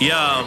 Yo,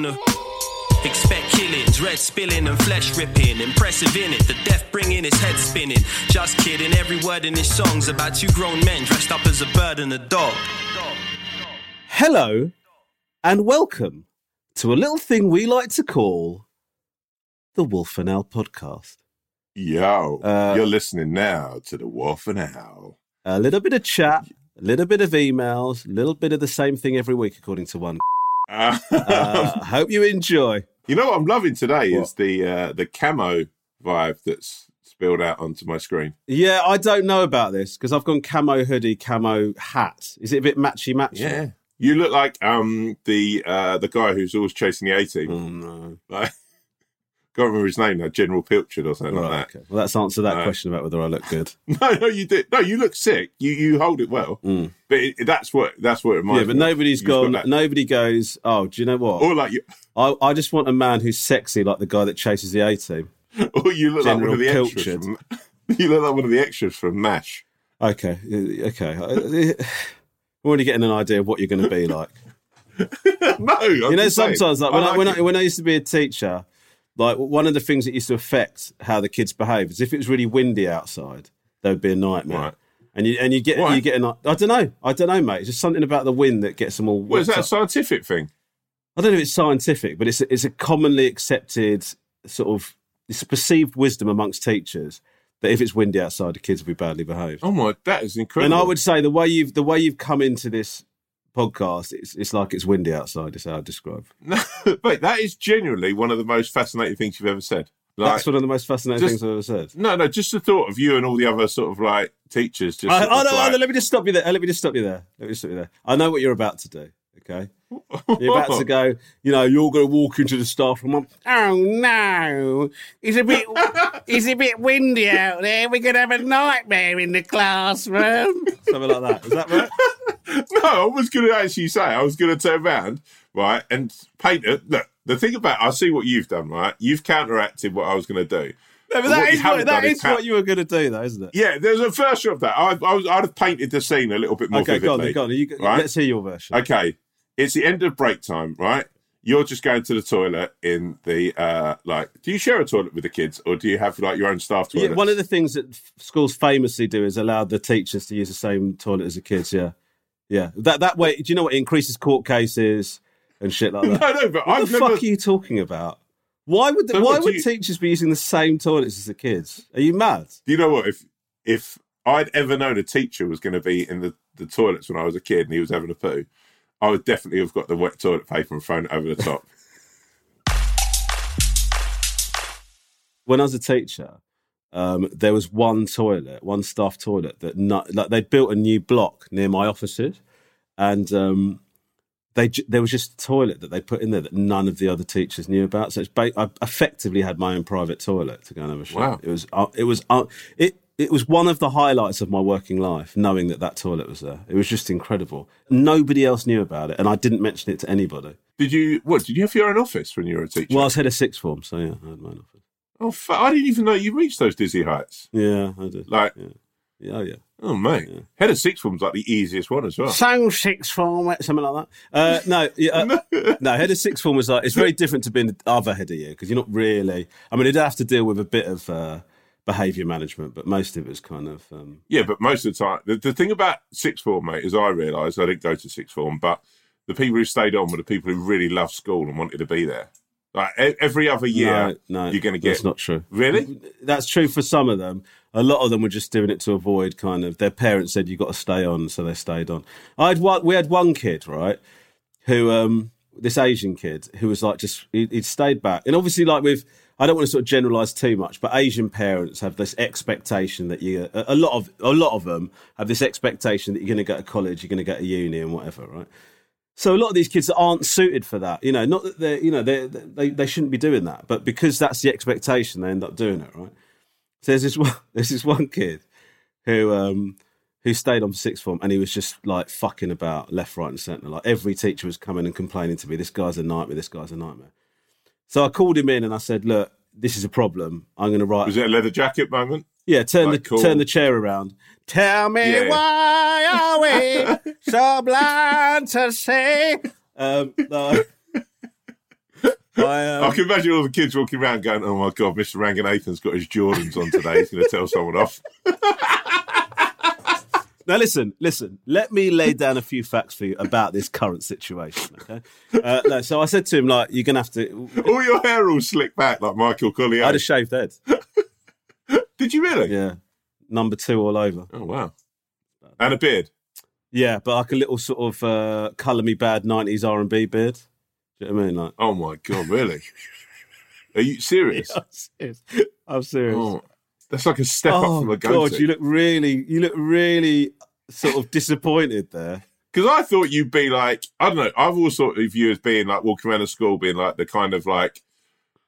a. Expect killings, red spilling and flesh ripping. Impressive in it, the death bringing his head spinning. Just kidding, every word in his song's about two grown men dressed up as a bird and a dog. Hello and welcome to a little thing we like to call the Wolf and Owl podcast. Yo, Uh, you're listening now to the Wolf and Owl. A little bit of chat, a little bit of emails, a little bit of the same thing every week, according to one. Uh, Uh, hope you enjoy. you know what I'm loving today What? is the uh, the camo vibe that's spilled out onto my screen. Yeah, I don't know about this because I've gone camo hoodie, camo hat. Is it a bit matchy matchy? Yeah. You look like um the uh, the guy who's always chasing the A team. Oh no. Like, can't remember his name now, General Pilchard or something Right, like okay. Well, that's answered that No. question about whether I look good. No, no, you did. No, you look sick. You you hold it well, Mm. but it, that's what that's what it reminds Yeah, but nobody's You've got gone. Nobody goes. Oh, do you know what? Or like you, I, I just want a man who's sexy, like the guy that chases the A team. or you look like one of the extras. Pilchard. From, you look like one of the extras from Mash. Okay, uh, okay. I- I'm already getting an idea of what you're going to be like. no, I'm you know, saying. sometimes like when I, like when I when I used to be a teacher, like one of the things that used to affect how the kids behave is if it was really windy outside, there would be a nightmare. Right. And you and you get Why? you get an I don't know I don't know mate. It's just something about the wind that gets them all. Well, is that a scientific thing? I don't know if it's scientific, but it's a, it's a commonly accepted sort of it's a perceived wisdom amongst teachers that if it's windy outside, the kids will be badly behaved. Oh my, that is incredible. And I would say the way you've the way you've come into this podcast, it's it's like it's windy outside. Is how I describe. No, wait, that is genuinely one of the most fascinating things you've ever said. Like, That's one of the most fascinating just- things I've ever said. no, no, just the thought of you and all the other sort of like teachers. Just I, oh, no, like- no, let me just stop you there. Let me just stop you there. Let me just stop you there. I know what you're about to do. Okay, you're about to go. You know, you're going to walk into the staff room. Oh no, it's a bit, it's a bit windy out there. We're going to have a nightmare in the classroom. Something like that. Is that right? no, I was going to actually say I was going to turn around right and paint it. Look, the thing about I see what you've done. Right, you've counteracted what I was going to do. No, but that what you what, haven't that done is is count- what you were going to do, though, isn't it? Yeah, there's a version of that. I, I was, I'd have painted the scene a little bit more Okay, go on, go on. You, right? Let's hear your version. Okay, it's the end of break time, right? You're just going to the toilet in the uh like. Do you share a toilet with the kids, or do you have like your own staff toilet? Yeah, one of the things that f- schools famously do is allow the teachers to use the same toilet as the kids. Yeah, yeah. That that way, do you know what? It increases court cases and shit like that. no, no, but what I've the never. fuck are you talking about? Why would the, So why would you- teachers be using the same toilets as the kids? Are you mad? Do you know what? If if I'd ever known a teacher was going to be in the, the toilets when I was a kid and he was having a poo, I would definitely have got the wet toilet paper and thrown it over the top. When I was a teacher, um, there was one toilet, one staff toilet that not, like they built a new block near my offices, and um, they there was just a toilet that they put in there that none of the other teachers knew about. So it's ba- I effectively had my own private toilet to go and have a shit. Wow. It was uh, it was uh, it it was one of the highlights of my working life, knowing that that toilet was there. It was just incredible. Nobody else knew about it, and I didn't mention it to anybody. Did you? What? Did you have your own office when you were a teacher? Well, I was head of sixth form, so yeah, I had my own office. oh, fu- I didn't even know you reached those dizzy heights. Yeah, I did. Like, yeah, yeah, oh, yeah. oh mate, head of sixth form's like the easiest one as well. So sixth form, something like that. Uh, no, yeah, uh, no. Head of sixth form was like it's very different to being the other head of year because you're not really. I mean, you'd have to deal with a bit of uh, behaviour management, but most of it was kind of um, Yeah, but most of the time, the, the thing about sixth form, mate, is I realised I didn't go to sixth form, but the people who stayed on were the people who really loved school and wanted to be there. Like every other year, no, no, you're going to get That's not true. really. That's true for some of them. A lot of them were just doing it to avoid kind of their parents said you've got to stay on, so they stayed on. I had one. We had one kid right who um this Asian kid who was like just he, he'd stayed back, and obviously like with I don't want to sort of generalize too much, but Asian parents have this expectation that you a, lot of a lot of them have this expectation that you're going to go to college, you're going to go to uni, and whatever, right? So a lot of these kids aren't suited for that. You know, not that they're, you know, they they they shouldn't be doing that, but because that's the expectation, they end up doing it, right? So there's this one, there's this one kid who um who stayed on sixth form and he was just like fucking about left, right, and centre. Like every teacher was coming and complaining to me, "This guy's a nightmare. This guy's a nightmare." So I called him in and I said, "Look, this is a problem. I'm going to write." Was it a leather jacket moment? Yeah, turn Like, the cool. turn the chair around. Tell me Yeah. why are we so blind to see? Um, no. I, um, I can imagine all the kids walking around going, "Oh my god, Mr. Ranganathan's got his Jordans on today. He's going to tell someone off." Now listen, listen. Let me lay down a few facts for you about this current situation. Okay. Uh, no, so I said to him, like, you're gonna have to. all your hair all slicked back like Michael Collier. I had a shaved head. Did you really? Yeah, number two all over. Oh wow. And a beard. Yeah, but like a little sort of uh, colour me bad '90s R&B beard. Do you know what I mean? Like, Oh my god, really? Are you serious? I'm serious. I'm serious. Oh, that's like a step up Oh from a God, you look really, you look really sort of disappointed there. Because I thought you'd be like, I don't know. I've always thought of you as being like walking around the school, being like the kind of like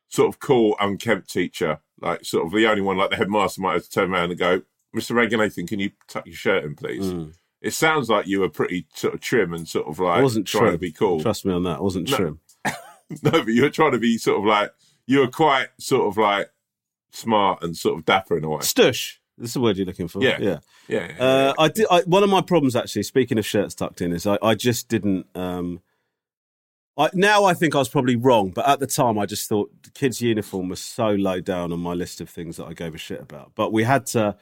sort of cool, unkempt teacher, like sort of the only one. Like the headmaster might have to turn around and go, "Mr. Ranganathan, can you tuck your shirt in, please?" Mm. It sounds like you were pretty sort of trim and sort of like I wasn't trying trim. to be cool. Trust me on that. I wasn't No. trim. No, but you were trying to be sort of like you were quite sort of like smart and sort of dapper in a way. Stush. This is the word you're looking for. Yeah. yeah. Yeah, yeah, Uh, I did. I, one of my problems, actually, speaking of shirts tucked in, is I, I just didn't. Um, I, now I think I was probably wrong, but at the time I just thought the kids' uniform was so low down on my list of things that I gave a shit about. But we had to,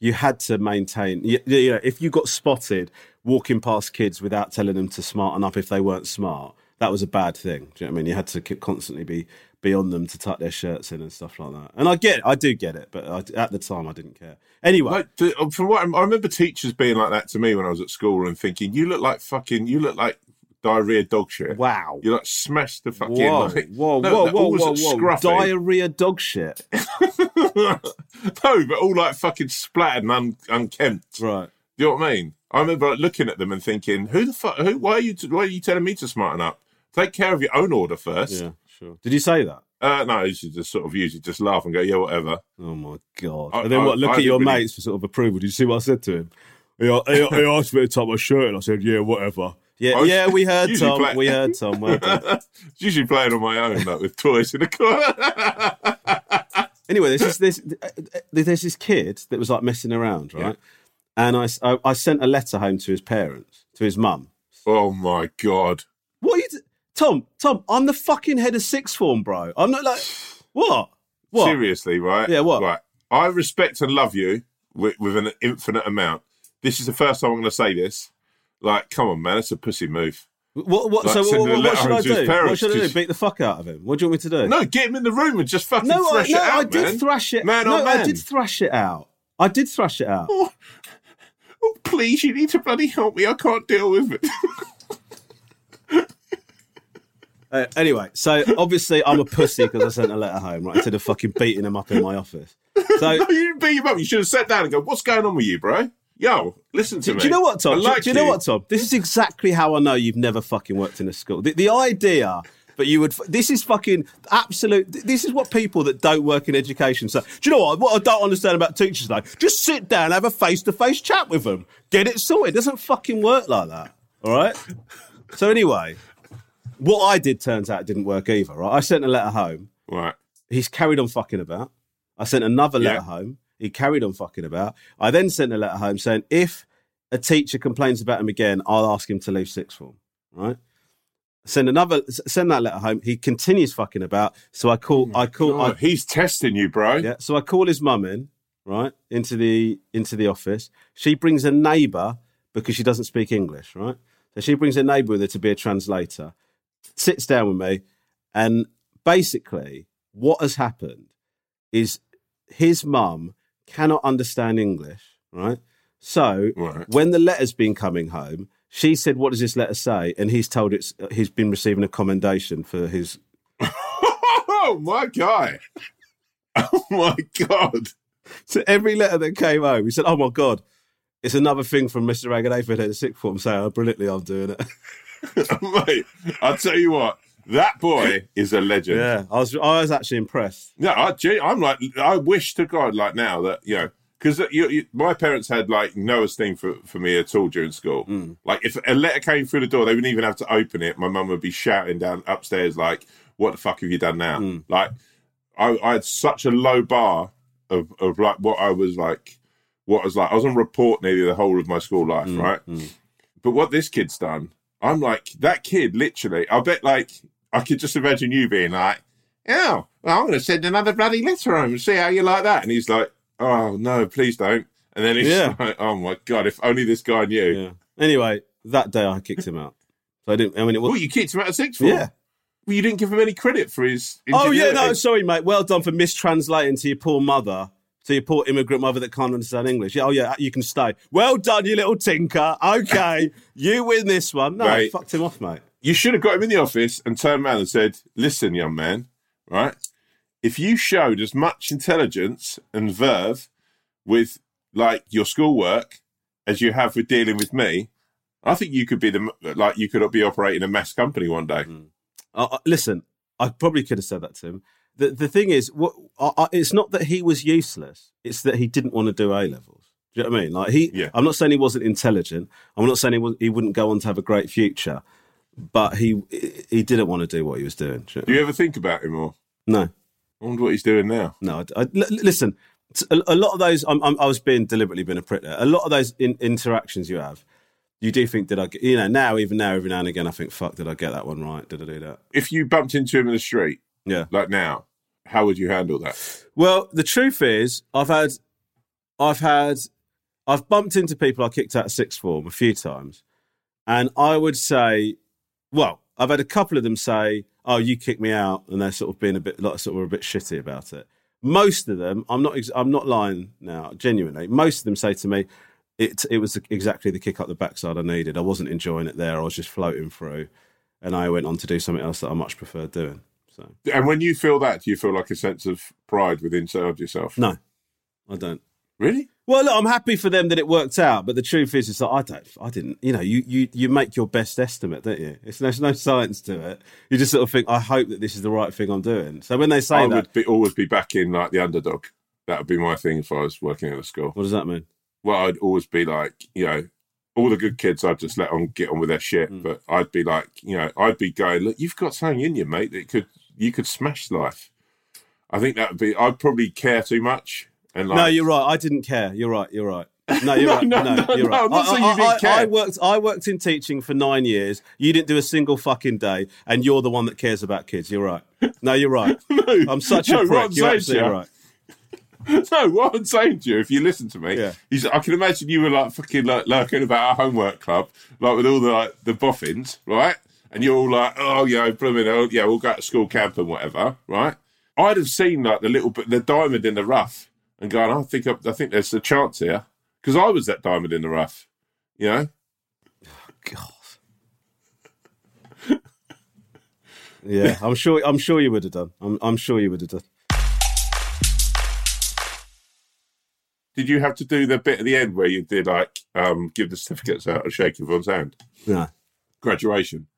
you had to maintain. You, you know, if you got spotted walking past kids without telling them to smarten up if they weren't smart, that was a bad thing. Do you know what I mean? You had to keep- constantly be be on them to tuck their shirts in and stuff like that. And I get, it, I do get it, but I, at the time I didn't care. Anyway, Like, th- uh, from what I'm- I remember, teachers being like that to me when I was at school and thinking, "You look like fucking, you look like diarrhea dog shit." wow. You like smashed the fucking. Whoa, like, whoa, no, whoa, whoa, whoa, whoa! Diarrhea dog shit. no, but all like fucking splattered and un- unkempt. Right. Do you know what I mean? I remember like, looking at them and thinking, "Who the fuck? Who? Why are you? T- why are you telling me to smarten up? Take care of your own order first. Yeah, sure. Did you say that? Uh, no, you should just sort of usually just laugh and go, "Yeah, whatever." Oh my god! I- and then I- what? Look I at your really- mates for sort of approval. Did you see what I said to him? He, he, he asked me to tuck my shirt, and I said, "Yeah, whatever." Yeah, was- yeah, we heard Tom. play- We heard Tom. It's usually playing on my own, like with toys in the corner. anyway, there's this, this there's this kid that was like messing around, right? And I sent a letter home to his parents, to his mum. oh my god! What are you, t- Tom? Tom, I'm the fucking head of sixth form, bro. I'm not like what? What? Seriously, right? Yeah, what? Right. I respect and love you with, with an infinite amount. This is the first time I'm going to say this. Like, come on, man, it's a pussy move. What? What? Like so sending what, what should I do? What should I do? Beat the fuck out of him? What do you want me to do? No, get him in the room and just fucking no, I, thrash no, it out, I did man. thrash it. Man no, man. I did thrash it out. I did thrash it out. Oh, oh, please, you need to bloody help me. I can't deal with it. Uh, anyway, so obviously I'm a pussy because I sent a letter home, right? Instead of fucking beating him up in my office. So no, you didn't beat him up. You should have sat down and go, "What's going on with you, bro? Yo, listen to Do, me." do you know what, Tom? Do- like do, you know what, Tom? This is exactly how I know you've never fucking worked in a school. The, the idea that you would. This is fucking absolute. This is what people that don't work in education say. Do you know what? What I don't understand about teachers, though, just sit down, have a face to face chat with them, get it sorted. It doesn't fucking work like that. All right. So anyway, what I did turns out didn't work either. Right? I sent a letter home. Right. He's carried on fucking about. I sent another letter Yeah. home. He carried on fucking about. I then sent a letter home saying if a teacher complains about him again, I'll ask him to leave sixth form. Right. Send another. Send that letter home. He continues fucking about. So I call. Oh I call. I, he's testing you, bro. yeah. So I call his mum in. right, into the into the office. She brings a neighbour because she doesn't speak English, right? So she brings a neighbour with her to be a translator. Sits down with me, and basically, what has happened is his mum cannot understand English, right? So Right. when the letter's been coming home, she said, "What does this letter say?" And he's told it's uh, he's been receiving a commendation for his. Oh my god! Oh my god! So every letter that came home, he said, "Oh my god." It's another thing from Mr. Ranganathan at the sixth form saying how brilliantly I'm doing it. Mate, I'll tell you what, that boy is a legend. yeah, I was I was actually impressed. No, I, gee, I'm like, I wish to God, like now that you know, because you, you, my parents had like no esteem for, for me at all during school. Mm. Like, if a letter came through the door, they wouldn't even have to open it. My mum would be shouting down upstairs, like, "What the fuck have you done now?" Mm. Like, I, I had such a low bar of of like what I was like, what I was like. I was on report nearly the whole of my school life, Mm, right? But what this kid's done, I'm like, that kid literally, I bet like, I could just imagine you being like, oh, well, I'm going to send another bloody letter home and see how you like that. And he's like, oh, no, please don't. And then he's Yeah. like, oh my God, if only this guy knew. Yeah. Anyway, that day I kicked him out. So I didn't. I mean, it was. Well, you kicked him out of sixth form. Yeah. Well, you didn't give him any credit for his. Oh yeah, no, sorry, mate. Well done for mistranslating to your poor mother, to your poor immigrant mother that can't understand English. Yeah, oh yeah, you can stay. Well done, you little tinker. Okay, you win this one. No, I fucked him off, mate. You should have got him in the office and turned around and said, listen, young man, right? If you showed as much intelligence and verve with like your schoolwork as you have with dealing with me, I think you could be the like you could be operating a mass company one day. Uh, uh, listen, I probably could have said that to him. The the thing is, what I, I, it's not that he was useless; it's that he didn't want to do A levels. Do you know what I mean? Like he, Yeah. I'm not saying he wasn't intelligent. I'm not saying he, was, he wouldn't go on to have a great future, but he he didn't want to do what he was doing. Do you Do you ever think about him or? No, I wonder what he's doing now. no. I, I- l- listen, A lot of those. I'm, I'm, I was being deliberately being a prick there. A lot of those in, interactions you have, you do think did I? Get, you know, now even now, every now and again, I think, fuck, did I get that one right? Did I do that? If you bumped into him in the street, Yeah. like now, how would you handle that? Well, the truth is, I've had, I've had, I've bumped into people I kicked out of sixth form a few times, and I would say, well, I've had a couple of them say, "Oh, you kicked me out," and they're sort of being a bit, like, sort of a bit shitty about it. Most of them, I'm not, I'm not lying now, genuinely. Most of them say to me, "It, it was exactly the kick up the backside I needed. I wasn't enjoying it there. I was just floating through, and I went on to do something else that I much preferred doing." So, And when you feel that, do you feel like a sense of pride within inside yourself? no, I don't. Really? Well, look, I'm happy for them that it worked out, but the truth is, is that I don't, I didn't. You know, you you you make your best estimate, don't you? It's there's no science to it. You just sort of think, I hope that this is the right thing I'm doing. So when they say I that, would be, always be backing like the underdog. That would be my thing if I was working at a school. what does that mean? Well, I'd always be like, you know, all the good kids I'd just let on get on with their shit. Mm. But I'd be like, you know, I'd be going, look, you've got something in you, mate, that could you could smash life. I think that would be I'd probably care too much. And like no, you're right. I didn't care. You're right. You're right. No, you're No, right. no, No, no, you're right. I'm not I, saying you I- I- I worked. I worked in teaching for nine years. You didn't do a single fucking day, and you're the one that cares about kids. You're right. No, you're right. no, I'm such no, a prick. You're absolutely you- right. No, what I'm saying to you, if you listen to me, Yeah. is I can imagine you were like fucking like lurking about our homework club, like with all the like the boffins, right? And you're all like, oh yeah, blooming, oh yeah, we'll go to school camp and whatever, right? I'd have seen like the little bit, the diamond in the rough, and gone, I think, I think there's a chance here because I was that diamond in the rough, you know. God. yeah, I'm sure. I'm sure you would have done. I'm, I'm sure you would have done. Did you have to do the bit at the end where you did like um give the certificates out and shake everyone's hand? No. Graduation.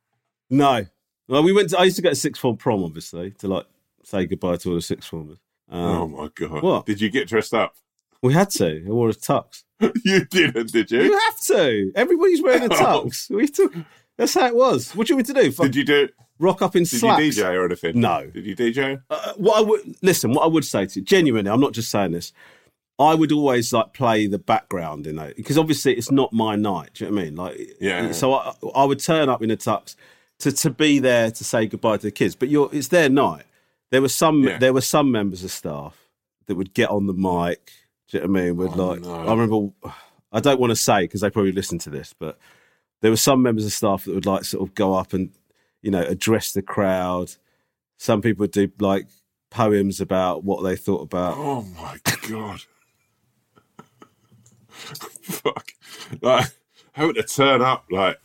No. Well, we went. To, I used to go to sixth form prom, obviously, to like say goodbye to all the sixth formers. Um, oh my god! what? Did you get dressed up? We had to. I wore a tux. you didn't, did you? You have to. Everybody's wearing a tux. We took, that's how it was. What do you want me to do? Fuck, Did you do? rock up in Did slacks? you DJ or anything? No. Did you DJ? Uh, what I would listen. What I would say to you, genuinely, I'm not just saying this. I would always like play the background in it because obviously it's not my night. Do you know what I mean? Like, Yeah. So I, I would turn up in a tux to to be there to say goodbye to the kids. But you're, it's their night. There were some Yeah. there were some members of staff that would get on the mic, Do you know what I mean? With Oh, like, no. I remember, I don't want to say because they probably listen to this, but there were some members of staff that would like sort of go up and, you know, address the crowd. Some people would do like poems about what they thought about. Oh my god! Fuck! Like having to turn up like.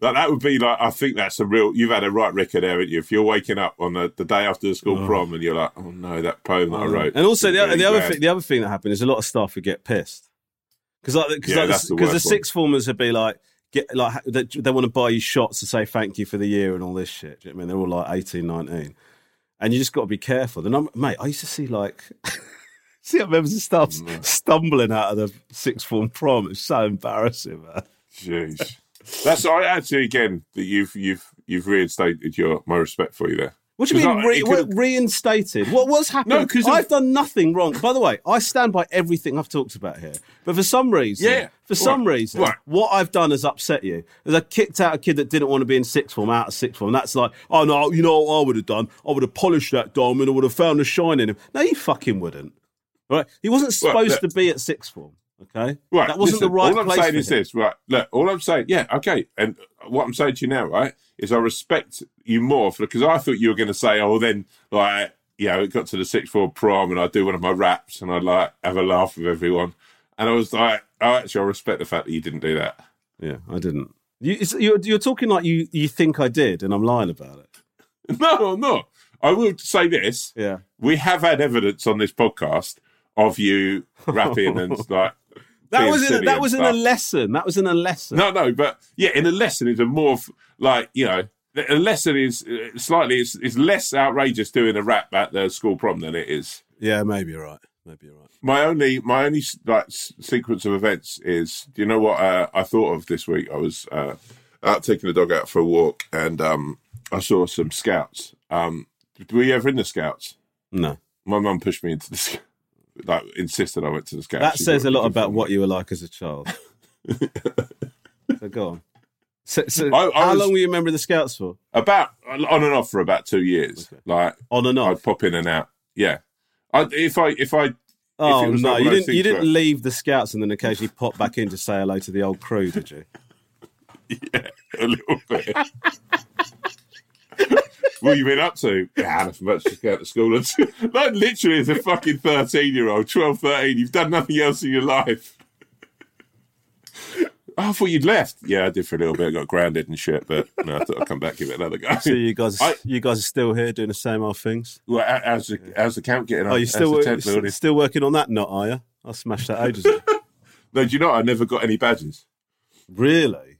Like that would be like I think that's a real. You've had a right record there, haven't you? If you're waking up on the, the day after the school prom and you're like, oh no, that poem that I wrote. And also, the, the other thing, the other thing that happened is a lot of staff would get pissed because like because Yeah, like, the the sixth formers would be like get like they, they want to buy you shots to say thank you for the year and all this shit. Do you know what I mean? They're all like 18, 19. and you just got to be careful. The number, mate, I used to see like. See how members of staff Mm. stumbling out of the sixth form prom. It's so embarrassing, man. Jeez, that's I actually again that you've you've you've reinstated your my respect for you there. What do you mean I- re- what, reinstated? What what's happened? No, 'cause of- I've done nothing wrong. By the way, I stand by everything I've talked about here. But for some reason, Yeah. for some Right. reason, Right. what I've done has upset you. As I kicked out a kid that didn't want to be in sixth form out of sixth form. That's like, oh no, you know what I would have done? I would have polished that diamond. I would have found the shine in him. No, you fucking wouldn't. Right? He wasn't Well, supposed to be at sixth form. Okay, Right, that wasn't listen, the right All I'm place saying is him. this, right? Look, all I'm saying, yeah, okay, and what I'm saying to you now, right, is I respect you more for because I thought you were going to say, oh, then like, you know, it got to the sixth form prom, and I do one of my raps, and I'd like have a laugh with everyone, and I was like, oh, actually, I respect the fact that you didn't do that. Yeah, I didn't. You, you're, you're talking like you, you think I did, and I'm lying about it. No, I'm not. I will say this: Yeah. we have had evidence on this podcast of you rapping and like. That was in, that was in a lesson. That was in a lesson. No, no, but yeah, in a lesson is a more f- like you know, a lesson is uh, slightly it's, it's less outrageous doing a rap at the school prom than it is. Yeah, maybe you're right. Maybe you're right. My only my only like sequence of events is do you know what uh, I thought of this week? I was uh, out taking the dog out for a walk and um, I saw some scouts. Um, were you ever in the scouts? No, My mum pushed me into the sc- like insisted I went to the scouts. that says a lot about for what you were like as a child. so go on. So, so I- I how was- long were you a member of the Scouts for? about on and off for about two years. Like On and off, I'd off. pop in and out. Yeah, I, if I if I Oh it was no, you one of those didn't. You didn't where- leave the Scouts and then occasionally pop back in to say hello to the old crew, did you? Yeah, a little bit. what you been up to? Yeah, nothing much. Just go to school. And like literally, as a fucking thirteen-year-old, 12, 13, you've done nothing else in your life. Oh, I thought you'd left. Yeah, I did for a little bit. I got grounded and shit, but no, I thought I'd come back give it another go. So you guys, I- you guys are still here doing the same old things. well, how- how's the how's the camp getting oh, on? Oh, you How's still the work, tent building? still working on that knot, are you? I smashed that ages ago. No, do you know I never got any badges? really?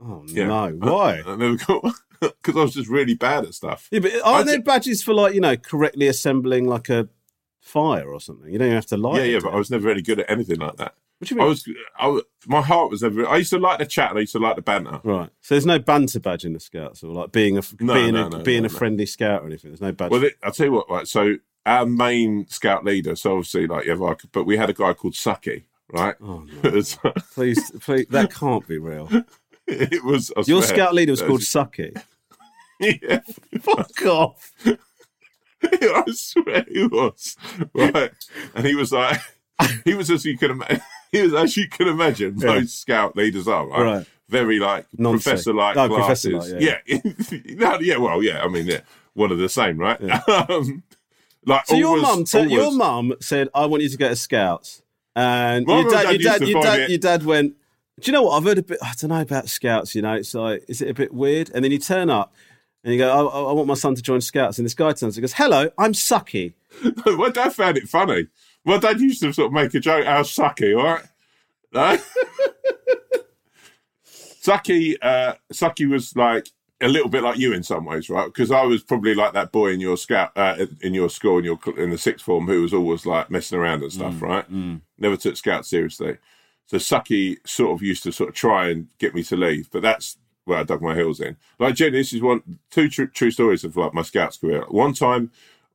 Oh Yeah. no! Why? I never got because I was just really bad at stuff. Yeah, but aren't there badges for like you know correctly assembling like a fire or something? You don't even have to light. yeah, yeah, but do I was never really good at anything like that. What do you I mean? was, I was, my heart was never. I used to like the chat and I used to like the banter. Right. So there's no banter badge in the scouts, or like being a No, being no, a no, being a friendly scout or anything. There's no badge. Well, it, I'll tell you what, right? So our main scout leader, so obviously like yeah, like, but we had a guy called Sucky, right? oh no! So Please, please, that can't be real. it was I Your swear. scout leader was called Sucky. Yeah, Fuck off. I swear he was right, and he was like, he was as you can imagine. He was as you can imagine. Yeah. Most scout leaders are right. Right. Very like professor like glasses. professor-like, yeah, no, yeah. Well, yeah. I mean, yeah, one of the same, right? um, like So your mum, t- your mum said, "I want you to go to scouts," and My your dad, your dad dad, used to your dad, your dad went. Do you know what? I've heard a bit. I don't know about scouts. You know, it's like, is it a bit weird? And then you turn up and you go, I, I want my son to join scouts. And this guy turns and goes, "Hello, I'm Sucky." My dad found it funny. My dad used to sort of make a joke, how sucky, all right? No? Sucky, uh, Sucky was like a little bit like you in some ways, right? Because I was probably like that boy in your scout, uh, in your school, in your in the sixth form, who was always like messing around and stuff, right? Never took scout seriously. So Sucky sort of used to sort of try and get me to leave, but that's where I dug my heels in. Like Jenny, this is one two true, true stories of like my scouts career. One time,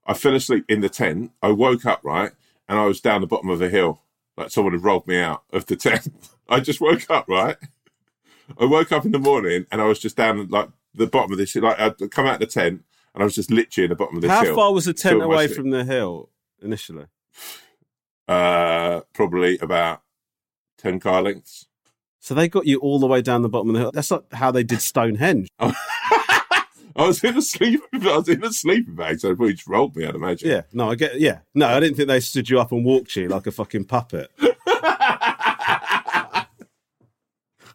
I fell asleep in the tent. I woke up right, and I was down the bottom of a hill. Like someone had rolled me out of the tent. I just woke up right. I woke up in the morning and I was just down like the bottom of this. Like I'd come out of the tent and I was just literally in the bottom of this How hill. far was the tent away from the hill initially? Uh, probably about ten car lengths. So they got you all the way down the bottom of the hill. That's not how they did Stonehenge. I was in a sleep. I was in a sleeping bag, so they probably just rolled me. I'd imagine. Yeah, no, I get. Yeah, no, I didn't think they stood you up and walked you like a fucking puppet.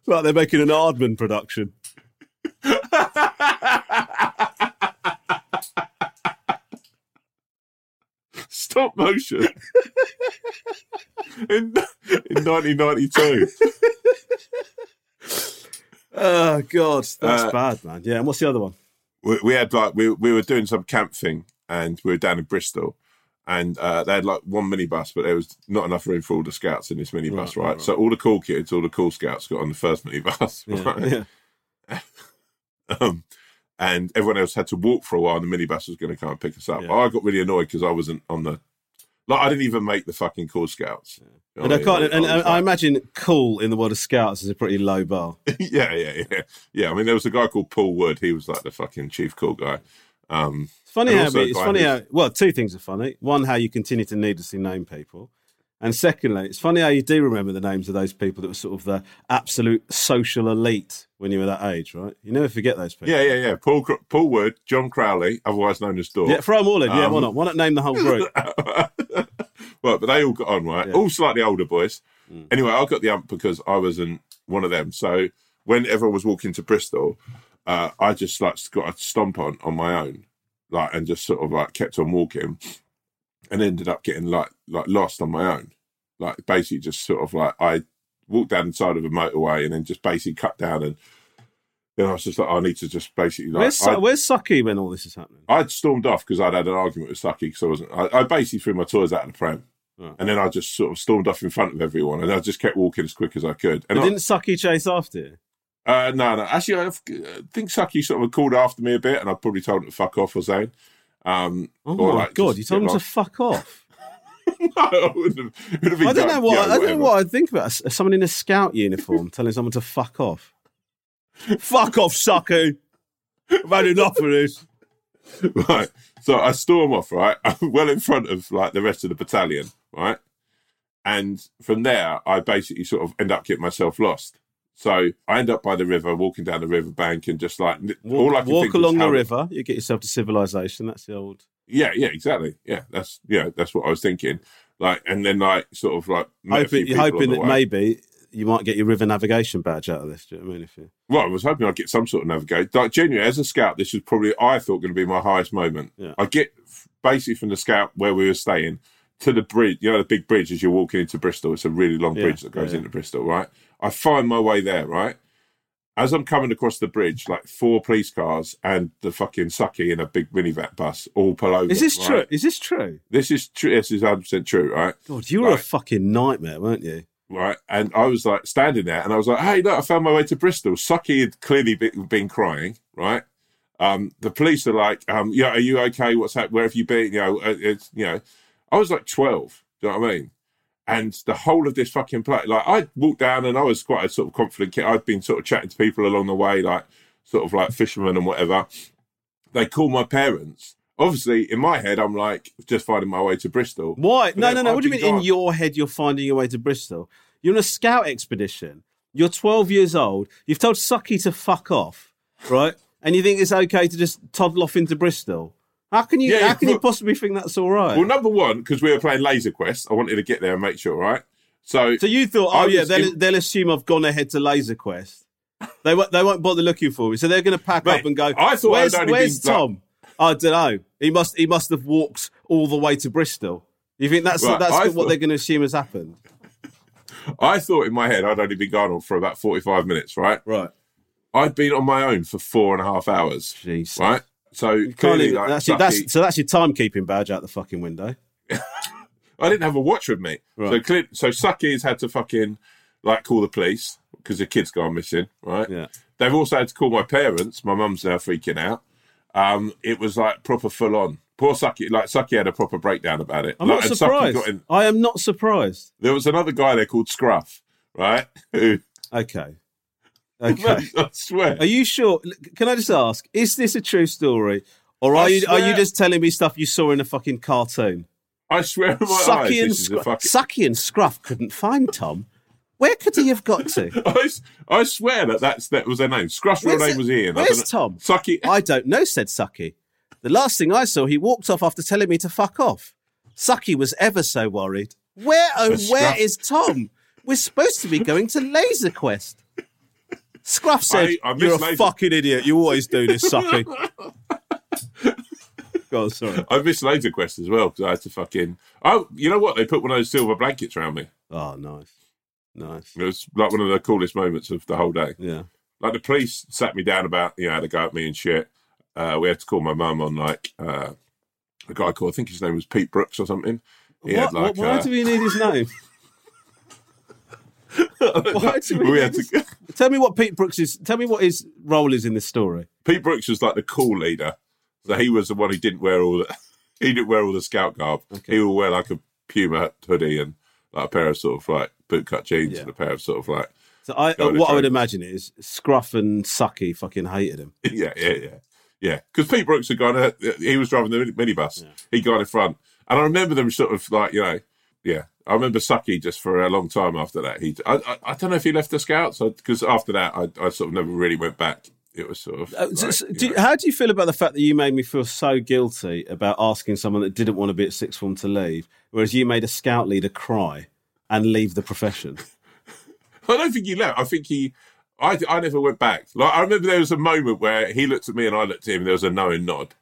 like they're making an Aardman production. Stop motion. in in 1992. Oh god, that's Uh, bad, man. Yeah, and what's the other one? we, we had like we we were doing some camp thing, and we were down in Bristol, and uh, they had like one minibus, but there was not enough room for all the scouts in this minibus, Right, right? right. So all the cool kids, all the cool scouts got on the first minibus, Yeah, right? yeah. um, and everyone else had to walk for a while, and the minibus was going to come and pick us up. Yeah. I got really annoyed because I wasn't on the. Like I didn't even make the fucking cool scouts. You know And I what can't. mean? And I was I, I imagine cool in the world of scouts is a pretty low bar. yeah, yeah, yeah, yeah. I mean, there was a guy called Paul Wood. He was like the fucking chief cool guy. Um, It's funny how it's funny how well two things are funny. One, how you continue to needlessly name people, and secondly, it's funny how you do remember the names of those people that were sort of the absolute social elite when you were that age, right? You never forget those people. yeah, yeah, yeah. Paul Paul Wood, John Crowley, otherwise known as Dork. yeah. Throw them all in. Yeah, Um, why not? Why not name the whole group? well, but they all got on, right? Yeah. All slightly older boys. Mm. Anyway, I got the ump because I wasn't one of them. So when everyone was walking to Bristol, uh, I just like got a stomp on on my own, like, and just sort of like kept on walking, and ended up getting like like lost on my own. Like basically, just sort of like I walked down the side of a motorway and then just basically cut down and. Then I was just like, I need to just basically like. where's, I- where's Sucky when all this is happening? I'd stormed off because I'd had an argument with Sucky because I wasn't. I, I basically threw my toys out of the pram, Right. and then I just sort of stormed off in front of everyone, and I just kept walking as quick as I could. And I, didn't Sucky chase after you? uh, no, no, actually, I think Sucky sort of called after me a bit, and I probably told him to fuck off or something. Um, Oh my like, god! You told him to fuck off. no, I wouldn't have, it would have been I don't know what yeah, I don't know what I'd think about someone in a scout uniform telling someone to fuck off. fuck off, Sucky. I've had enough of this. right. So I storm off, right? I'm well in front of like the rest of the battalion, right? And from there, I basically sort of end up getting myself lost. So I end up by the river, walking down the river bank, and just like all I can walk along the how- river, you get yourself to civilization. That's the old. Yeah, yeah, exactly. Yeah, that's yeah, that's what I was thinking. Like, and then like sort of like met a few Hoping, you're hoping that way. maybe you might get your river navigation badge out of this. Do you know what I mean? If you Well, I was hoping I'd get some sort of navigation. Like genuinely, as a scout, this was probably I thought going to be my highest moment. Yeah. I get basically from the scout where we were staying to the bridge. You know, the big bridge as you're walking into Bristol. It's a really long Yeah, bridge that goes yeah. into Bristol, right? I find my way there, right? As I'm coming across the bridge, like four police cars and the fucking sucky in a big minivan bus all pull over. is this right? true? Is this true? This is true. This is 100 percent true, right? God, you were a fucking nightmare, weren't you? right? And I was like standing there, and I was like, "Hey, look, I found my way to Bristol." Sucky had clearly been, been crying, right? Um, the police are like, um, "Yeah, are you okay? What's happened? Where have you been?" You know, uh, it's you know, I was like twelve. Do you know what I mean? And the whole of this fucking play, like I walked down, and I was quite a sort of confident kid. I'd been sort of chatting to people along the way, like sort of like fishermen and whatever. They called my parents. Obviously, in my head, I'm like just finding my way to Bristol. Why? No, no, no. I've What do you mean in your head you're finding your way to Bristol? You're on a scout expedition. You're 12 years old. You've told Sucky to fuck off, right? And you think it's okay to just toddle off into Bristol? How can you? Yeah, how can you possibly think that's all right? Well, number one, because we were playing Laser Quest, I wanted to get there and make sure, right? So, so you thought, oh yeah, they'll, in- they'll assume I've gone ahead to Laser Quest. They won't. They won't bother looking for me. So they're going to pack Mate, up and go. I thought where's, been, like- Tom? I don't know. He must. He must have walked all the way to Bristol. You think that's Right, that's what they're going to assume has happened? I thought in my head I'd only been gone on for about 45 minutes, right? Right. I'd been on my own for four and a half hours, Jeez. right? So, clearly, even, like, that's, your, that's so that's your timekeeping badge out the fucking window. I didn't have a watch with me. So, Right. clear, so Sucky's had to fucking like call the police because the kid's gone missing, right? Yeah. They've also had to call my parents. My mum's now freaking out. Um, it was like proper full on. Poor Sucky, like Sucky had a proper breakdown about it. I'm Like, not surprised. in- I am not surprised. there was another guy there called Scruff, right? Who, Okay. Okay. I swear. Are you sure? Can I just ask? Is this a true story, or are I you are you just telling me stuff you saw in a fucking cartoon? I swear on my eyes, Sucky and this is a Scruff, fucking. Sucky and Scruff couldn't find Tom. Where could he have got to? I, I swear that that's that was their name. Scruff's real name was Ian. I where's know- Tom? Sucky. I don't know, said Sucky. The last thing I saw, he walked off after telling me to fuck off. Sucky was ever so worried. Where, oh, where is Tom? We're supposed to be going to Laser Quest. Scruff said, I- I You're a fucking idiot. You always do this, Sucky. Go on, sorry. I missed Laser Quest as well because I had to fucking. Oh, you know what? They put one of those silver blankets around me. Oh, nice. Nice. It was like one of the coolest moments of the whole day. Yeah. Like the police sat me down about, you know, had a go at me and shit. Uh, we had to call my mum on like uh, a guy called, I think his name was Pete Brooks or something. He What, had like. what- why uh, do we need his name? why do we we had to, Tell me what Pete Brooks is. Tell me what his role is in this story. Pete Brooks was like the cool leader. So he was the one who didn't wear all the he didn't wear all the scout garb. Okay. He would wear like a Puma hoodie and like a pair of sort of like bootcut jeans Yeah. and a pair of sort of like So I, Go on, what I would imagine is Scruff and Sucky fucking hated him. yeah, yeah, yeah, yeah. Because Pete Brooks had gone. Uh, he was driving the mini- minibus. He got in front, and I remember them sort of like you know, yeah. I remember Sucky just for a long time after that. He, I, I, I don't know if he left the Scouts because after that, I, I sort of never really went back. It was sort of. Uh, like, so- so do you- how do you feel about the fact that you made me feel so guilty about asking someone that didn't want to be at sixth form to leave, whereas you made a scout leader cry and leave the profession? I don't think he left. I think he. I, I never went back. Like I remember there was a moment where he looked at me and I looked at him. and There was a knowing nod.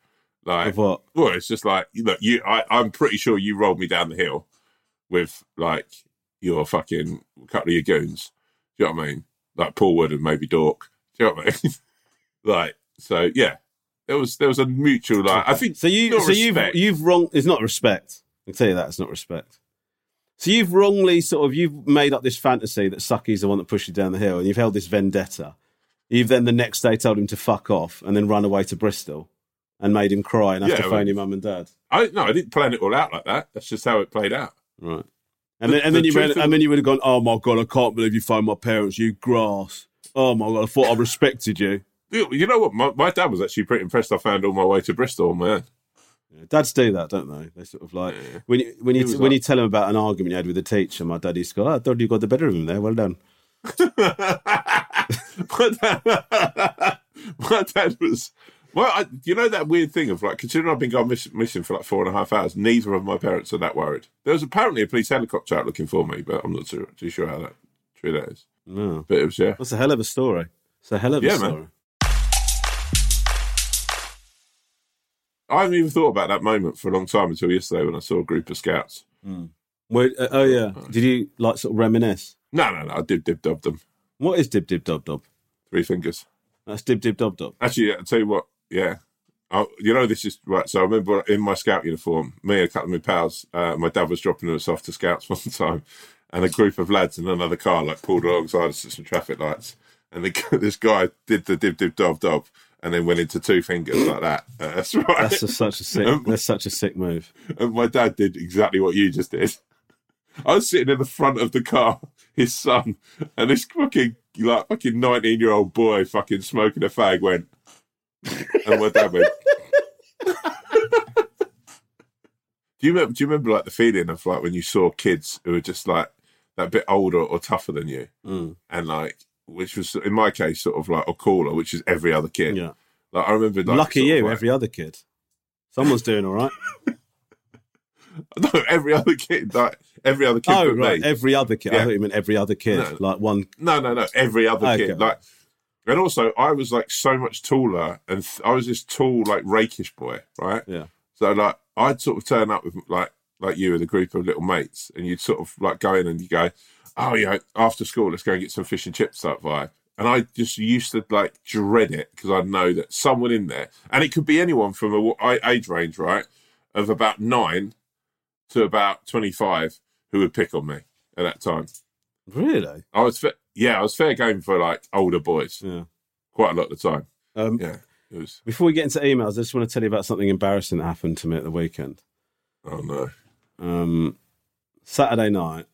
Like Of what? Well, it's just like look, you. I, I'm pretty sure you rolled me down the hill with like your fucking couple of your goons. Do you know what I mean? Like Paul Wood and maybe Dork. Do you know what I mean? like so, yeah. There was there was a mutual like. I think So you, so you've respect. you've wrong. It's not respect. I can tell you that it's not respect. So you've wrongly sort of you've made up this fantasy that Sucky's the one that pushed you down the hill, and you've held this vendetta. You've then the next day told him to fuck off, and then run away to Bristol, and made him cry and have Yeah, to well- phone your mum and dad. I no, I didn't plan it all out like that. That's just how it played out. Right. And The- then, and the then you and then you would have gone. Oh my god! I can't believe you phoned my parents. You grass. Oh my god! I thought I respected you. You know what? My, my dad was actually pretty impressed. I found all my way to Bristol on my own. Yeah, Dads do that, don't they? They sort of like when you when you when like- you tell them about an argument you had with a teacher. My dad used to go, oh, "I thought you got the better of him there. Well done." my, dad, my dad was. Well, I, you know that weird thing of like, considering I've been gone miss, missing for like four and a half hours, neither of my parents are that worried. There was apparently a police helicopter out looking for me, but I'm not too, too sure how that true that is. No. But it was yeah. That's a hell of a story. It's a hell of a Yeah, man. story. I haven't even thought about that moment for a long time until yesterday when I saw a group of scouts. Wait, uh, oh yeah. Did you like sort of reminisce? No, no, no. I dib dib dob them. What is dib dib dob dob? Three fingers. That's dib dib dob dob. Actually, I'll tell you what. Yeah. I, you know, this is right. So I remember in my scout uniform, me and a couple of my pals, uh, my dad was dropping us off to scouts one time, and a group of lads in another car like pulled alongside us at some traffic lights, and the, this guy did the dib dib dob dob, and then went into two fingers like that. Uh, that's right. That's a, such a sick. Um, that's such a sick move. and my dad did exactly what you just did. I was sitting in the front of the car, his son, and this fucking like fucking nineteen year old boy fucking smoking a fag went, and my dad went. do you remember? Do you remember like the feeling of like when you saw kids who were just like that bit older or tougher than you, Mm. and like which was in my case sort of like a cooler, which is every other kid. Yeah. Like I remember, like, Lucky you. like- Every other kid. Someone's doing all right. no, every other kid, like every other kid. oh right. me. Every other kid. I Yeah. thought you meant every other kid. No. Like one. No, no, no. Every other Okay. kid, like, and also I was like so much taller, and th- I was this tall, like rakish boy, right? Yeah. So like I'd sort of turn up with like like you with a group of little mates, and you'd sort of like go in and you go, oh yeah, after school let's go and get some fish and chips type vibe. And I just used to like dread it because I know that someone in there, and it could be anyone from a age range, right, of about nine to about twenty five, who would pick on me at that time. Really? I was, yeah, I was fair game for like older boys Yeah. quite a lot of the time. Um, Yeah, it was. Before we get into emails, I just want to tell you about something embarrassing that happened to me at the weekend. Oh no, Um, Saturday night.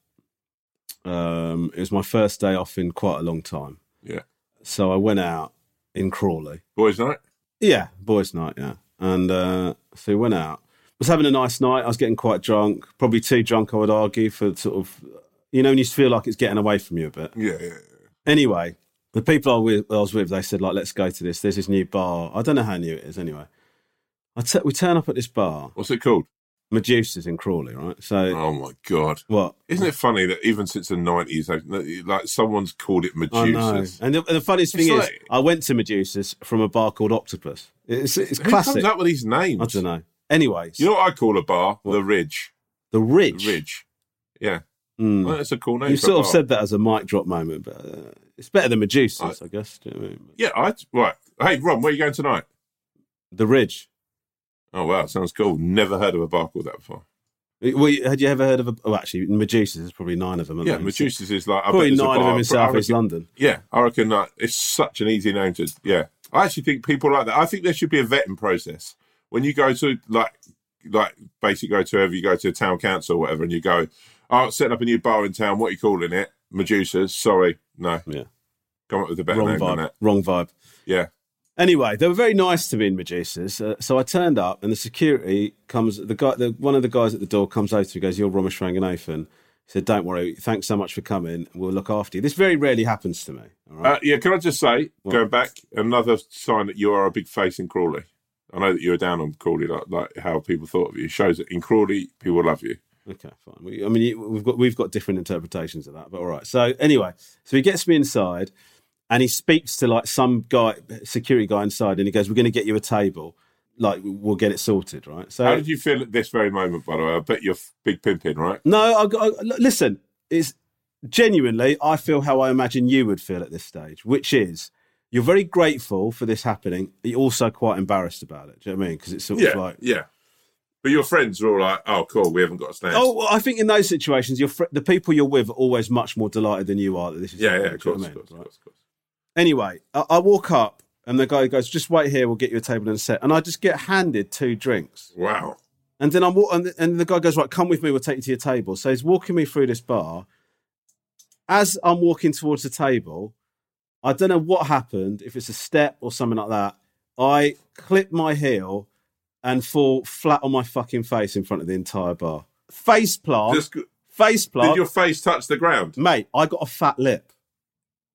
Um, it was my first day off in quite a long time. yeah, So I went out in Crawley. boys' night. Yeah, boys' night, yeah. And uh, so we went out. was having a nice night. I was getting quite drunk, probably too drunk, I would argue, for sort of, you know, when you feel like it's getting away from you a bit. Yeah, yeah. Anyway, the people I, with, I was with, they said, like, let's go to this. There's this new bar. I don't know how new it is anyway. I t- we turn up at this bar, What's it called? Medusa's in Crawley, right? So, Oh my god! what? Isn't it funny that even since the nineties, like someone's called it Medusa's? And the, and the funniest It's thing is, like- I went to Medusa's from a bar called Octopus. It's, it's Who classic. comes up with these names? I don't know. Anyways, You know what I call a bar? The Ridge. the The Ridge. Ridge. Yeah, Mm. well, that's a cool name. You sort of said that as a mic drop moment, but uh, it's better than Medusa's, I- I guess. You know I mean? Yeah, I right. Hey, Ron, where are you going tonight? The Ridge. Oh wow, sounds cool. Never heard of a bar called that before. Well, had you ever heard of a? Oh, actually, Medusa's. There's probably nine of them. Yeah? Medusa's is like I Probably nine of them in I South East London. Yeah, I reckon that it's such an easy name to. Yeah, I actually think people like that. I think there should be a vetting process when you go to like, like basically go to wherever you go to a town council or whatever, and you go, "Oh, setting up a new bar in town. What are you calling it? Medusa's? Sorry, no. Yeah. Come up with a better Wrong name than vibe. that. Wrong vibe. Yeah, Anyway, they were very nice to me in Medusa's. Uh, so I turned up, and the security comes. The guy, the, one of the guys at the door, comes over to me. Goes, "You're Romesh Ranganathan." He said, "Don't worry. Thanks so much for coming. We'll look after you." This very rarely happens to me. All right. uh, yeah. Can I just say, What? going back, another sign that you are a big face in Crawley. I know that you were down on Crawley, like, like how people thought of you. It shows that in Crawley, people love you. Okay, fine. We, I mean, we've got we've got different interpretations of that, but all right. So anyway, so he gets me inside, and he speaks to like some guy, security guy inside, and he goes, "We're going to get you a table, like we'll get it sorted, right?" So How did you feel at this very moment, by the way? I bet you're big pimping, right? no, I, I, listen. It's genuinely, I feel how I imagine you would feel at this stage, which is you're very grateful for this happening. You're also quite embarrassed about it. Do you know what I mean? Because it's sort Yeah, of like yeah. But your friends are all like, "Oh, cool, we haven't got a stand." Oh, well, I think in those situations, your fr- the people you're with are always much more delighted than you are that this is yeah, yeah, of Do you know course, I of mean? course, of course, of course. Anyway, I, I walk up and the guy goes, "Just wait here. We'll get you a table and a set." And I just get handed two drinks, Wow. and then I'm and the guy goes, "Right, come with me. We'll take you to your table." So he's walking me through this bar. As I'm walking towards the table, I don't know what happened. If it's a step or something like that, I clip my heel and fall flat on my fucking face in front of the entire bar. Face plant. Just, face plant. did your face touch the ground? Mate, I got a fat lip.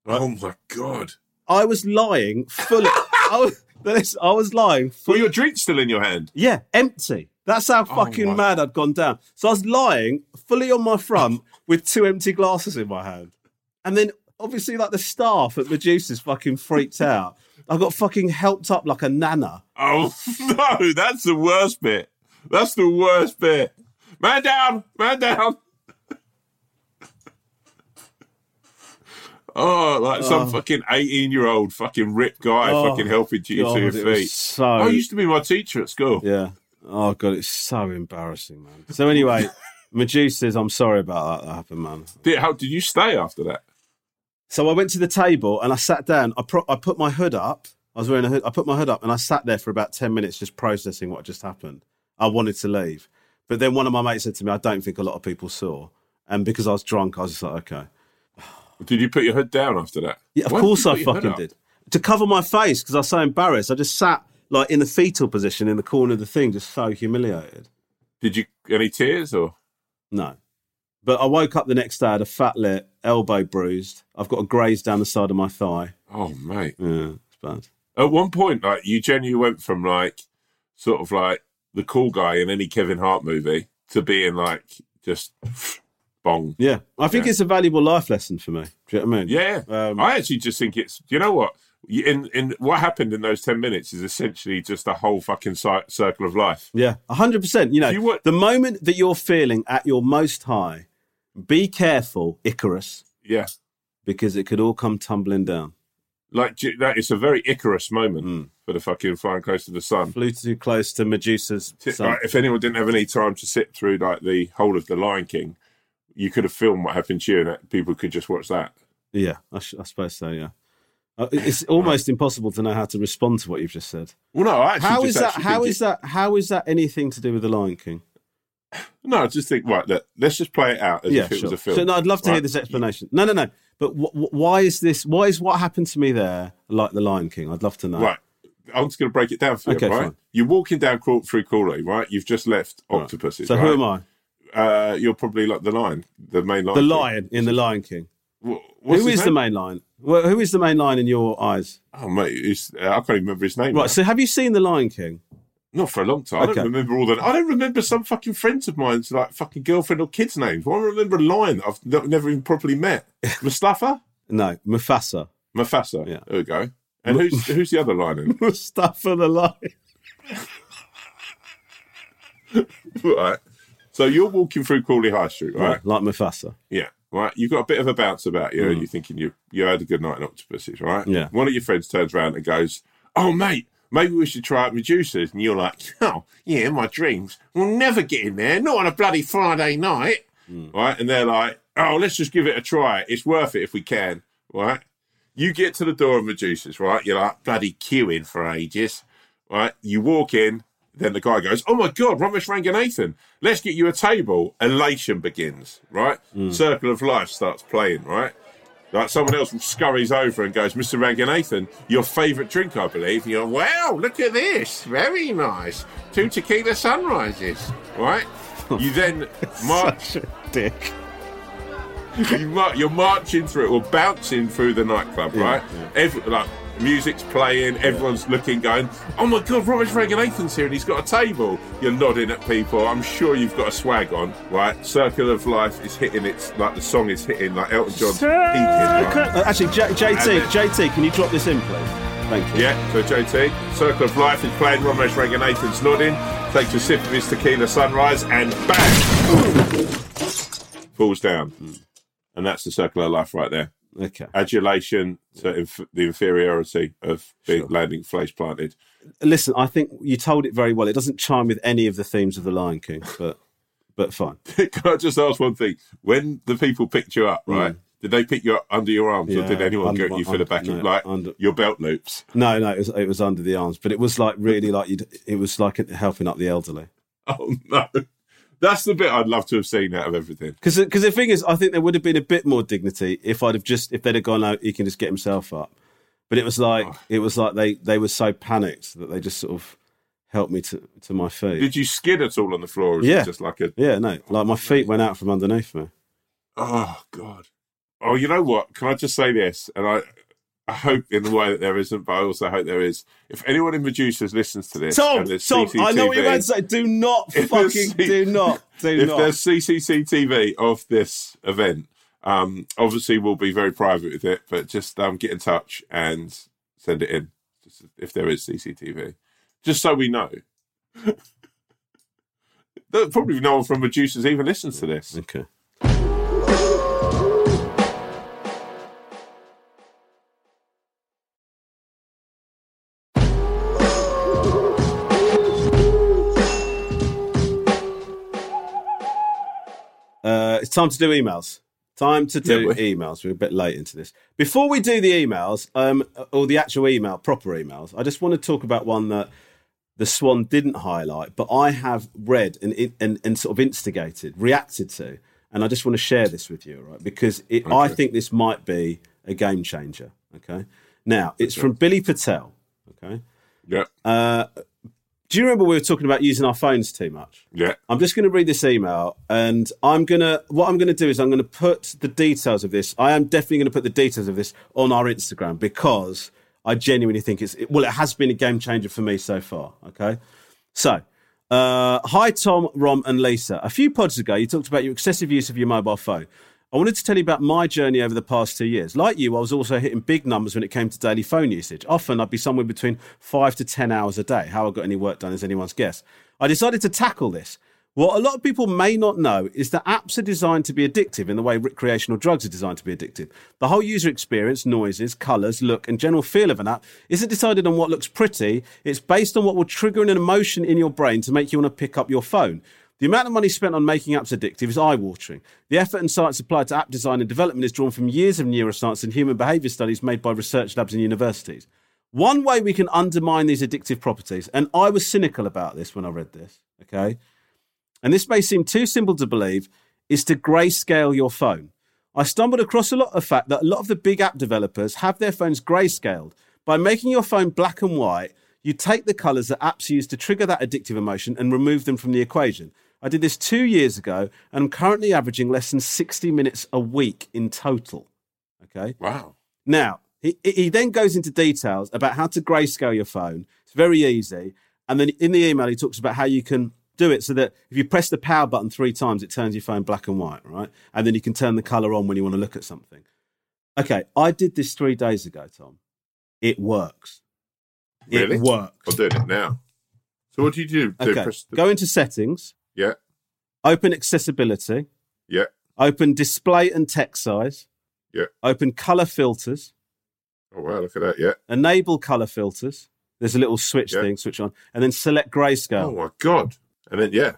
Oh my god! I was lying fully. I, was, I was lying fully. your drink's still in your hand. Yeah, empty. That's how Oh fucking my- mad I'd gone down. So I was lying fully on my front with two empty glasses in my hand. And then obviously, like the staff at Medusa's fucking freaked out. I got fucking helped up like a nana. Oh no, that's the worst bit. That's the worst bit. Man down, man down. Oh, like some oh. fucking eighteen-year-old fucking ripped guy Oh, fucking helping you God, to your feet. so I used to be my teacher at school. yeah. Oh god, it's so embarrassing, man. So anyway, Medusa's. I'm sorry about that. That happened, man. Did, how did you stay after that? So I went to the table and I sat down. I, pro- I put my hood up. I was wearing a hood. I put my hood up and I sat there for about 10 minutes just processing what just happened. I wanted to leave. But then one of my mates said to me, I don't think a lot of people saw. And because I was drunk, I was just like, okay. Did you put your hood down after that? Yeah, of Why course I put your hood fucking did. To cover my face because I was so embarrassed. I just sat like in the fetal position in the corner of the thing, just so humiliated. Did you any tears or? No. But I woke up the next day, I had a fat lip, elbow bruised. I've got a graze down the side of my thigh. Oh mate. Yeah, it's bad. At one point, like you genuinely went from like sort of like the cool guy in any Kevin Hart movie to being like just bong. Yeah, I think Yeah. it's a valuable life lesson for me. Do you know what I mean? Yeah, Um, I actually just think it's. You know what? In in what happened in those ten minutes is essentially just a whole fucking ci- circle of life. Yeah, hundred percent. You know, You would- the moment that you're feeling at your most high, be careful, Icarus, Yeah, because it could all come tumbling down. like that. It's a very Icarus moment Mm. for the fucking flying close to the sun. Flew too close to Medusa's like, if anyone didn't have any time to sit through like the whole of the Lion King, you could have filmed what happened to you, and people could just watch that. Yeah, I, sh- I suppose so. Yeah, uh, it's almost impossible to know how to respond to what you've just said. Well, no, I actually How is that? How is that? How is that anything to do with the Lion King? No, I just think right. Look, let's just play it out as yeah, if it sure. was a film. So no, I'd love to hear this explanation. No, no, no. But wh- wh- why is this? Why is what happened to me there like the Lion King? I'd love to know. Right. I'm just going to break it down for you, Okay, right? fine. You're walking down Craw- through Crawley, right? You've just left octopuses. So right? who am I? Uh, you're probably like the lion, the main lion. The lion in the Lion King. Wh- Who his the main lion? Well, who is the main lion in your eyes? Oh mate, it's, uh, I can't even remember his name. now. Right. So have you seen the Lion King? Not for a long time. I don't remember all that. I don't remember some fucking friends of mine's like fucking girlfriend or kids' names. I remember a lion that I've n- never even properly met. Mustafa, No, Mufasa. Mufasa. Yeah. There we go. And who's who's the other lion? In? Mustafa the lion. right. So you're walking through Crawley High Street, right? Right, like Mufasa. Yeah. Right. You've got a bit of a bounce about you. and You're thinking you you had a good night in octopuses, right? Mm. Yeah. One of your friends turns around and goes, "Oh mate, maybe we should try out Medusas." And you're like, "Oh yeah, my dreams. We'll never get in there. Not on a bloody Friday night." Mm. Right. And they're like, "Oh, let's just give it a try. It's worth it if we can." Right. You get to the door of Medusas, right? You're like bloody queuing for ages, right? You walk in, then the guy goes, "Oh my God, Romesh Ranganathan, let's get you a table." Elation begins, right? Circle of Life starts playing, right? Like someone else scurries over and goes, "Mr. Ranganathan, your favourite drink, I believe." And you're, "Wow, look at this, very nice. Two tequila sunrises, right?" You then march Such a dick. you mar- you're marching through or bouncing through the nightclub, right? Every, like music's playing, everyone's looking, going, "Oh my god, Robert Ranganathan's here, and he's got a table." You're nodding at people. I'm sure you've got a swag on, right? Circle of Life is hitting its like the song is hitting like Elton John's peaking, right? Uh, Actually, J- JT, then- JT, can you drop this in, please? Thank you. Yeah, so JT, Circle of Life is playing, Romesh Ranganathan's nodding, takes a sip of his tequila sunrise, and bang! Falls down. And that's the Circle of Life right there. Okay. adulation to inf- the inferiority of being landing flesh planted. Listen, I think you told it very well. It doesn't chime with any of the themes of The Lion King, but but fine. Can I just ask one thing? When the people picked you up, right? Mm. Did they pick you up under your arms, or did anyone under get you for the back no, of like under- your belt loops? No, no, it was it was under the arms, but it was like really like you. It was like helping up the elderly. Oh no, that's the bit I'd love to have seen out of everything. Because the thing is, I think there would have been a bit more dignity if I'd have just if they'd have gone out, he can just get himself up. But it was like Oh. it was like they they were so panicked that they just sort of helped me to to my feet. Did you skid at all on the floor? Or Yeah. just like a yeah, no, oh, like my feet went out from underneath me. oh god. Oh, you know what? Can I just say this? And I, I hope in the way that there isn't, but I also hope there is. If anyone in Producers listens to this, Tom, and there's Tom, I know what you're CCTV about to say. Do not fucking there's- do not do if not. there's CCTV of this event, um, obviously we'll be very private with it, but just um, get in touch and send it in just if there is CCTV, just so we know. Probably no one from Producers even listens to this. Okay. It's time to do emails. Time to do Yeah, emails. We're a bit late into this. Before we do the emails, um, or the actual email, proper emails, I just want to talk about one that the Swan didn't highlight, but I have read and, and, and sort of instigated, reacted to, and I just want to share this with you, right? Because it, I think this might be a game changer. Okay. Now it's from Billy Patel. Okay. Yeah, Uh, do you remember we were talking about using our phones too much? yeah. I'm just going to read this email, and I'm gonna. What I'm going to do is I'm going to put the details of this. I am definitely going to put the details of this on our Instagram because I genuinely think it's well. It has been a game changer for me so far. Okay, so. Uh, hi, Tom, Rom, and Lisa. A few pods ago, you talked about your excessive use of your mobile phone. I wanted to tell you about my journey over the past two years. Like you, I was also hitting big numbers when it came to daily phone usage. Often, I'd be somewhere between five to 10 hours a day. How I got any work done is anyone's guess. I decided to tackle this. What a lot of people may not know is that apps are designed to be addictive in the way recreational drugs are designed to be addictive. The whole user experience, noises, colours, look, and general feel of an app isn't decided on what looks pretty. It's based on what will trigger an emotion in your brain to make you want to pick up your phone. The amount of money spent on making apps addictive is eye watering. The effort and science applied to app design and development is drawn from years of neuroscience and human behaviour studies made by research labs and universities. One way we can undermine these addictive properties, and I was cynical about this when I read this, okay, and this may seem too simple to believe, is to grayscale your phone. I stumbled across a lot of fact that a lot of the big app developers have their phones grayscaled. By making your phone black and white, You take the colours that apps use to trigger that addictive emotion and remove them from the equation. I did this two years ago, and I'm currently averaging less than 60 minutes a week in total. Okay. Wow. Now, he, he then goes into details about how to grayscale your phone. It's very easy. And then in the email, he talks about how you can do it so that if you press the power button three times, it turns your phone black and white, right? And then you can turn the color on when you want to look at something. Okay, I did this three days ago, Tom. It works. Really? It works. I'm doing it now. So what do you do? do Okay, press the- go into settings, yeah, open accessibility, yeah, open display and text size, yeah. open color filters, Oh wow, look at that. Yeah. enable color filters. There's a little switch Yeah. thing, switch on, and then select grayscale. Oh my god. And then yeah.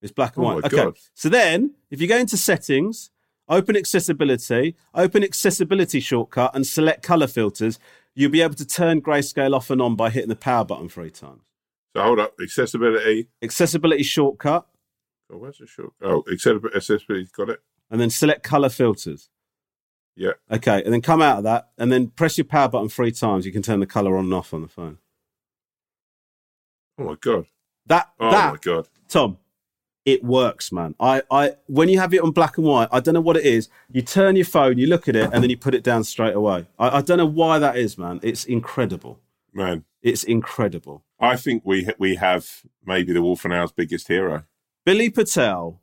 It's black and Oh white. okay. God. So then, if you go into settings, open accessibility, open accessibility shortcut, and select color filters, you'll be able to turn grayscale off and on by hitting the power button three times. So hold up. Accessibility. Accessibility shortcut, Oh, where's the short? Oh, accessibility. accessibility got it. and then select color filters. Yeah. Okay, and then come out of that, and then press your power button three times. You can turn the color on and off on the phone. Oh my god. That Oh that my god. Tom, it works, man. I, I when you have it on black and white, I don't know what it is. You turn your phone, you look at it, and then you put it down straight away. I, I don't know why that is, man. It's incredible. Man, It's incredible. I think we we have maybe the Wolf and Owl's biggest hero. Billy Patel.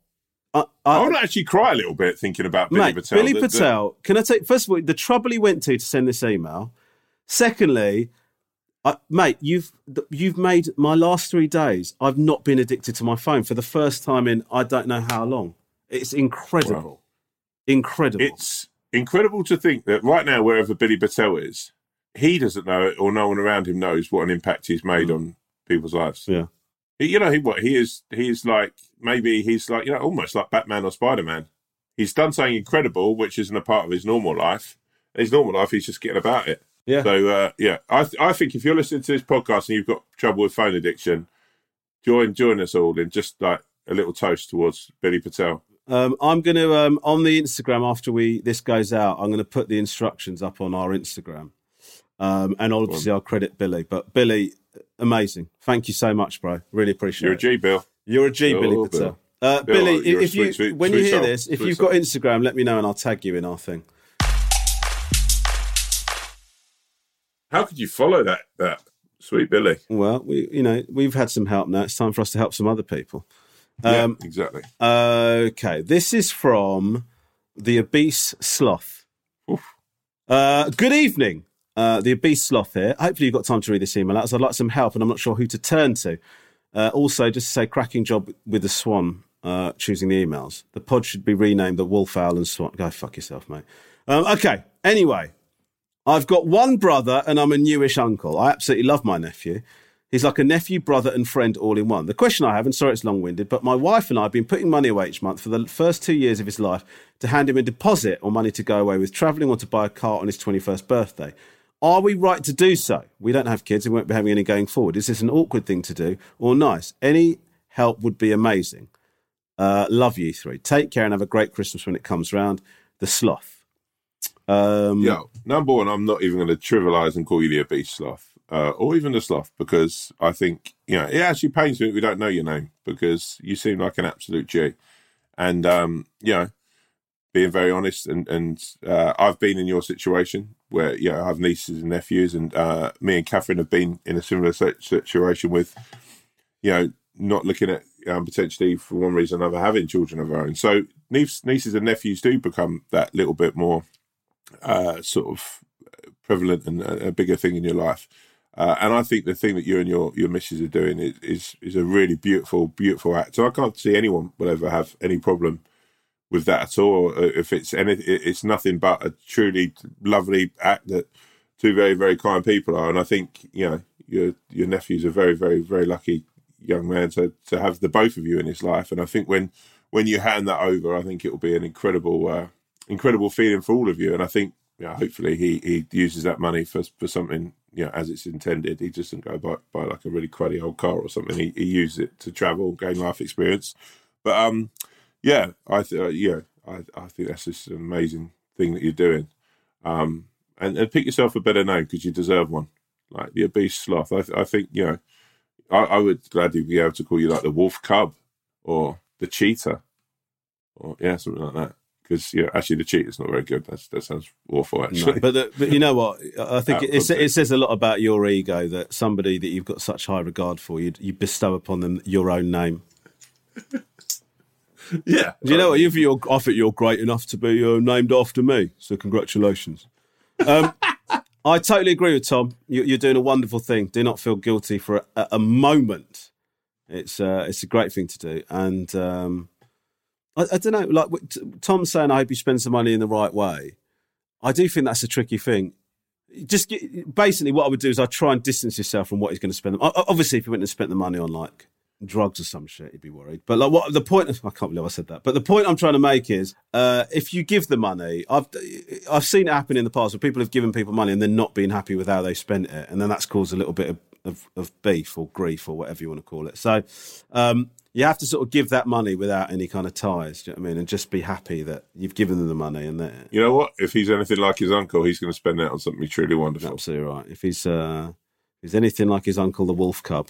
I, I I, would actually cry a little bit thinking about Billy mate, Patel. Billy The- the- Patel. Can I take first of all the trouble he went to to send this email? Secondly, I, mate, you've you've made my last three days. I've not been addicted to my phone for the first time in I don't know how long. It's incredible, incredible. It's incredible to think that right now, wherever Billy Patel is, he doesn't know it, or no one around him knows what an impact he's made on people's lives. Yeah. You know, he what he is. He is like maybe he's like you know almost like Batman or Spider Man. He's done something incredible, which isn't a part of his normal life. His normal life, he's just getting about it. Yeah. So uh, yeah, I th- I think if you're listening to this podcast and you've got trouble with phone addiction, join join us all in just like a little toast towards Billy Patel. Um, I'm going to um, on the Instagram after we this goes out. I'm going to put the instructions up on our Instagram, um, and obviously I'll credit Billy. But Billy, amazing! Thank you so much, bro. Really appreciate You're a it. G, Bill. You're a G, Oh, Billy Bill. Uh, Bill, Billy, you're if you sweet, sweet, when you hear soul. this, if Sweet you've soul. got Instagram, let me know and I'll tag you in our thing. How could you follow that that sweet Billy? Well, we you know we've had some help now. It's time for us to help some other people. yeah, Um, exactly. Okay, this is from the Obese Sloth. Uh, good evening, uh, the Obese Sloth here. Hopefully, you've got time to read this email out. as I'd like some help, and I'm not sure who to turn to. Uh, also, just to say, cracking job with the Swan uh, choosing the emails. The pod should be renamed the Wolf Owl and Swan. Go fuck yourself, mate. Um, okay, anyway, I've got one brother, and I'm a newish uncle. I absolutely love my nephew. He's like a nephew, brother, and friend all in one. The question I have, and sorry it's long winded, but my wife and I have been putting money away each month for the first two years of his life to hand him a deposit or money to go away with travelling or to buy a car on his 21st birthday. Are we right to do so? We don't have kids We won't be having any going forward. Is this an awkward thing to do or nice? Any help would be amazing. Uh, love you three. Take care and have a great Christmas when it comes round. The sloth. Um, Yeah, number one, I'm not even going to trivialize and call you the obese sloth, uh, or even the sloth, because I think you know it actually pains me that we don't know your name because you seem like an absolute G, and um, you know, being very honest, and and uh, I've been in your situation where you know I have nieces and nephews, and uh, me and Catherine have been in a similar situation with, you know, not looking at um, potentially for one reason or another having children of our own. So nieces, nieces and nephews do become that little bit more uh, sort of prevalent and a, a bigger thing in your life. Uh, and I think the thing that you and your your missus are doing is, is is a really beautiful, beautiful act. So I can't see anyone will ever have any problem with that at all. Uh, If it's any, it- it's nothing but a truly lovely act that two very, very kind people are. And I think you know your your nephew's a very, very, very lucky young man to to have the both of you in his life. And I think when when you hand that over, I think it will be an incredible, uh, incredible feeling for all of you. And I think hopefully he he uses that money for for something you know as it's intended. He doesn't go buy buy like a really cruddy old car or something. He he uses it to travel, gain life experience. But um, yeah, I th- uh, yeah, I I think that's just an amazing thing that you're doing. Um, and, and pick yourself a better name because you deserve one. like the obese sloth. I, th- I think you know, I, I would gladly be able to call you like the wolf cub or the cheetah, or yeah, something like that. Because yeah, actually, the cheetah's not very good. That's, that sounds awful. Actually, No, but the, but you know what? I think Out it, it, says a lot about your ego that somebody that you've got such high regard for, you you bestow upon them your own name. Yeah. Do you know what? You think you're, I think you're great enough to be uh, named after me. So congratulations. Um, I totally agree with Tom. You, you're doing a wonderful thing. Do not feel guilty for a, a moment. It's uh, it's a great thing to do, and um, I, I don't know. Like Tom's saying, I hope you spend some money in the right way. I do think that's a tricky thing. Just get, basically, what I would do is I try and distance yourself from what he's going to spend. Obviously, if he went and spent the money on like drugs or some shit, you'd be worried. But like, what the point? I can't believe I said that. But the point I'm trying to make is, uh, if you give the money, I've I've seen it happen in the past where people have given people money and then not been happy with how they spent it, and then that's caused a little bit of, of, of beef or grief or whatever you want to call it. So. Um, you have to sort of give that money without any kind of ties. Do you know what I mean? And just be happy that you've given them the money and that You know what? If he's anything like his uncle, he's going to spend it on something truly wonderful. absolutely right. If he's uh, if he's anything like his uncle, the Wolf Cub,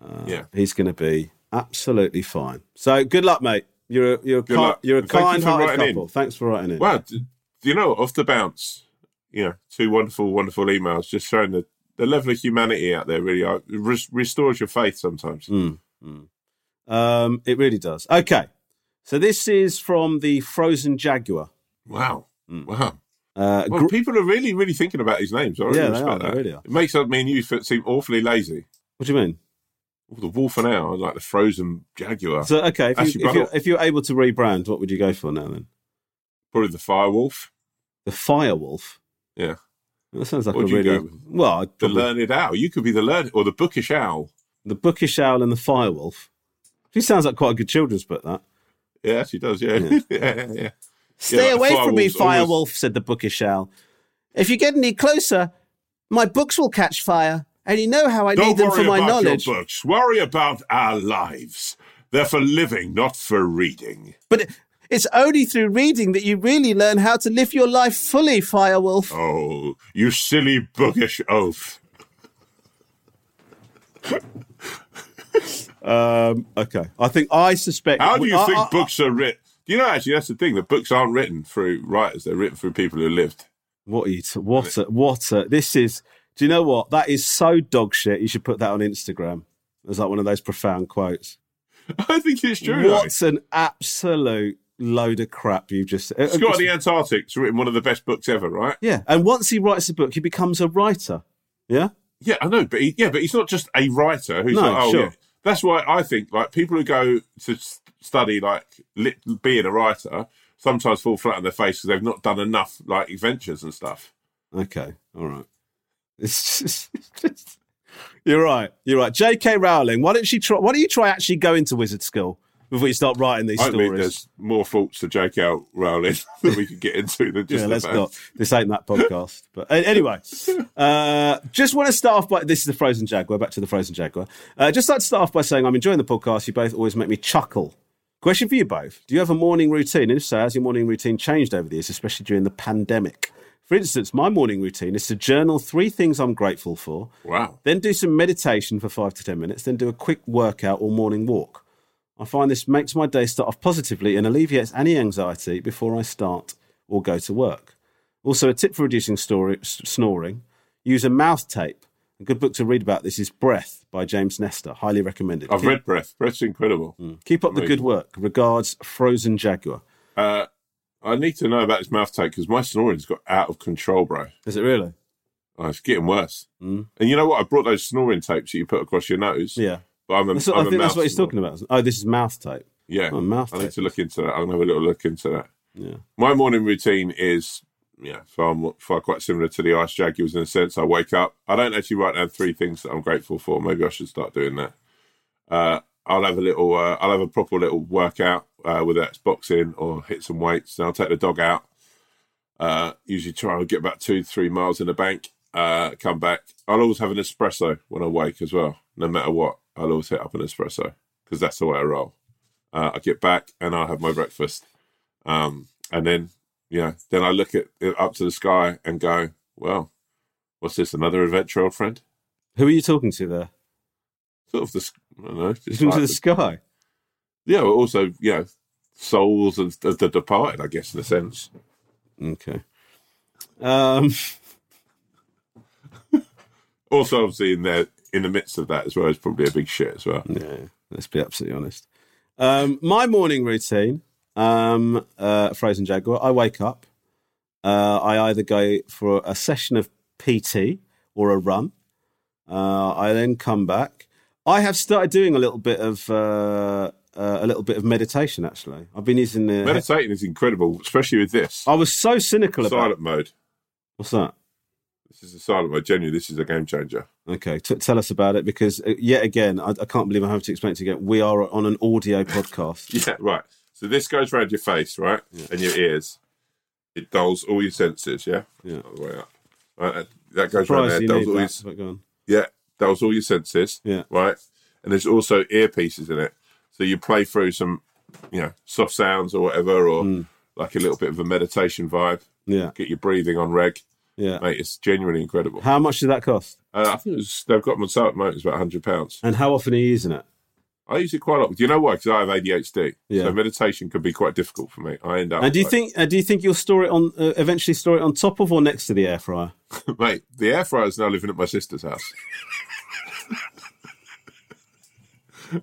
uh, Yeah. he's going to be absolutely fine. So good luck, mate. You're a, you're a, Good ki- luck. you're a And thank you for kind-hearted writing in. couple. Thanks for writing in. Wow, d- do you know off the bounce? You know, two wonderful, wonderful emails, just showing the, the level of humanity out there. Really, uh, res- restores your faith sometimes. Mm, mm. Um, it really does. Okay, so this is from the Frozen Jaguar. Wow, Mm. wow. Uh, Well, gr- people are really, really thinking about these names. I really Yeah, they respect are, that. really are. It makes me and you seem awfully lazy. what do you mean? Oh, the wolf and owl, like the frozen jaguar, So okay, if, Actually, you, if, brother- you're, if you're able to rebrand, what would you go for now then? probably the fire wolf, The Fire Wolf. Yeah. That sounds like a would you really go with? well. I'd the probably- learned owl. You could be the learned or the bookish owl. The Bookish Owl and the Firewolf. He sounds like quite a good children's book, that. Yeah, she does. Yeah, Yeah. yeah, yeah. Stay like away from me, Firewolf's always- said the Bookish Owl. If you get any closer, my books will catch fire, and you know how I Don't need them worry for my about knowledge. your books. Worry about our lives. They're for living, not for reading. But it's only through reading that you really learn how to live your life fully, Firewolf. Oh, you silly bookish oaf. Um, okay. I think I suspect. How do you I- think I- books are written? Do you know actually that's the thing? The books aren't written through writers; they're written through people who lived. What are you? T- what? A, what? A, this is. Do you know what? That is so dog shit. You should put that on Instagram. It's like one of those profound quotes. I think it's true. though. What's an absolute load of crap you've just. uh, Scott of the Antarctic's written one of the best books ever, right? Yeah, and once he writes a book, he becomes a writer. Yeah, Yeah, I know, but he, yeah, but he's not just a writer who's No, like, oh sure. yeah. That's why I think like people who go to study like lit, being a writer sometimes fall flat on their face because they've not done enough like adventures and stuff. Okay, all right. It's just, you're right. You're right. J.K. Rowling. Why don't she try? Why don't you try actually going to wizard school before you start writing these I stories? there's more faults to J.K. Rowling that we could get into than just yeah, let's not. This ain't that podcast. But anyway, uh, just want to start off by this is the Frozen Jaguar. Back to the Frozen Jaguar. Uh, just like to start off by saying I'm enjoying the podcast. You both always make me chuckle. Question for you both: Do you have a morning routine? And if so, has your morning routine changed over the years, especially during the pandemic? For instance, my morning routine is to journal three things I'm grateful for, Wow. then do some meditation for five to 10 minutes, then do a quick workout or morning walk. I find this makes my day start off positively and alleviates any anxiety before I start or go to work. Also, a tip for reducing story, s- snoring use a mouth tape. A good book to read about this is Breath by James Nestor. Highly recommended. I've keep, read Breath. Breath's incredible. keep up the good work. Regards, Frozen Jaguar. Uh, I need to know about this mouth tape because my snoring's got out of control, bro. Is it really? Oh, it's getting worse. Mm. And you know what? I brought those snoring tapes that you put across your nose. Yeah. But I'm a, That's what, I'm I think that's what he's talking about. Oh, this is mouth tape. Yeah. Oh, mouth I need to look into that. I'm gonna have a little look into that. Yeah. My morning routine is yeah, far more, far quite similar to the Ice Jaguars in a sense. I wake up. I don't actually write down three things that I'm grateful for. Maybe I should start doing that. Uh, I'll have a little. Uh, I'll have a proper little workout, uh, whether that's boxing or hit some weights. Then I'll take the dog out. Uh, usually try and get about two, three miles in the bank. Uh, come back. I'll always have an espresso when I wake as well. No matter what, I'll always hit up an espresso because that's the way I roll. Uh, I get back and I'll have my breakfast. Um, and then, yeah, then I look at it up to the sky and go, well, What's this? Another adventure, old friend? Who are you talking to there? Sort of the. I don't know. Just talking like the the- sky. yeah, also you know, souls of of the departed. I guess in a sense. Okay. Um, Also, obviously, in there, in the midst of that as well, is probably a big shit as well. yeah, let's be absolutely honest. Um, my morning routine, um, uh, Frozen Jaguar, I wake up. Uh, I either go for a session of PT or a run. Uh, I then come back. I have started doing a little bit of uh, uh, a little bit of meditation. Actually, I've been using the. Meditating is incredible, especially with this I was so cynical about. silent mode. What's that? This is a silent mode. Genuinely, this is a game changer. Okay, t- tell us about it because uh, yet again, I, I can't believe I have to explain it again. We are on an audio podcast. Yeah, right. So this goes around your face, right, and your ears. It dulls all your senses. Yeah, Yeah. all the way up. Right, that- that goes around there. Dulls all your, that, but go yeah, dulls all your senses. Yeah. right. And there's also earpieces in it, so you play through some, you know, soft sounds or whatever, or Mm. like a little bit of a meditation vibe. Yeah, Get your breathing on reg, yeah. mate. It's genuinely incredible. How much did that cost? Uh, I think it was, they've got them on sale at the moment. It's about hundred pounds. And how often are you using it? I use it quite a lot. Do you know why? Because I have ADHD. Yeah. So meditation can be quite difficult for me. I end up. And do you like- think? Uh, do you think you'll store it on? Uh, eventually, store it on top of or next to the air fryer? mate, the air fryer is now living at my sister's house.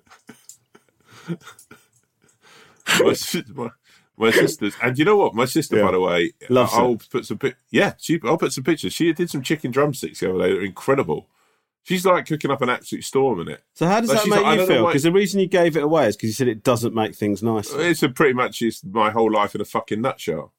my, my, my sister's, and you know what? My sister, Yeah. by the way, Loves I'll it. put some. Yeah, she. I'll put some pictures. She did some chicken drumsticks the other day. They're incredible. She's like cooking up an absolute storm in it. So how does Like, that make like, you feel? Because the reason you gave it away is because you said it doesn't make things nice. It's a pretty much is my whole life in a fucking nutshell.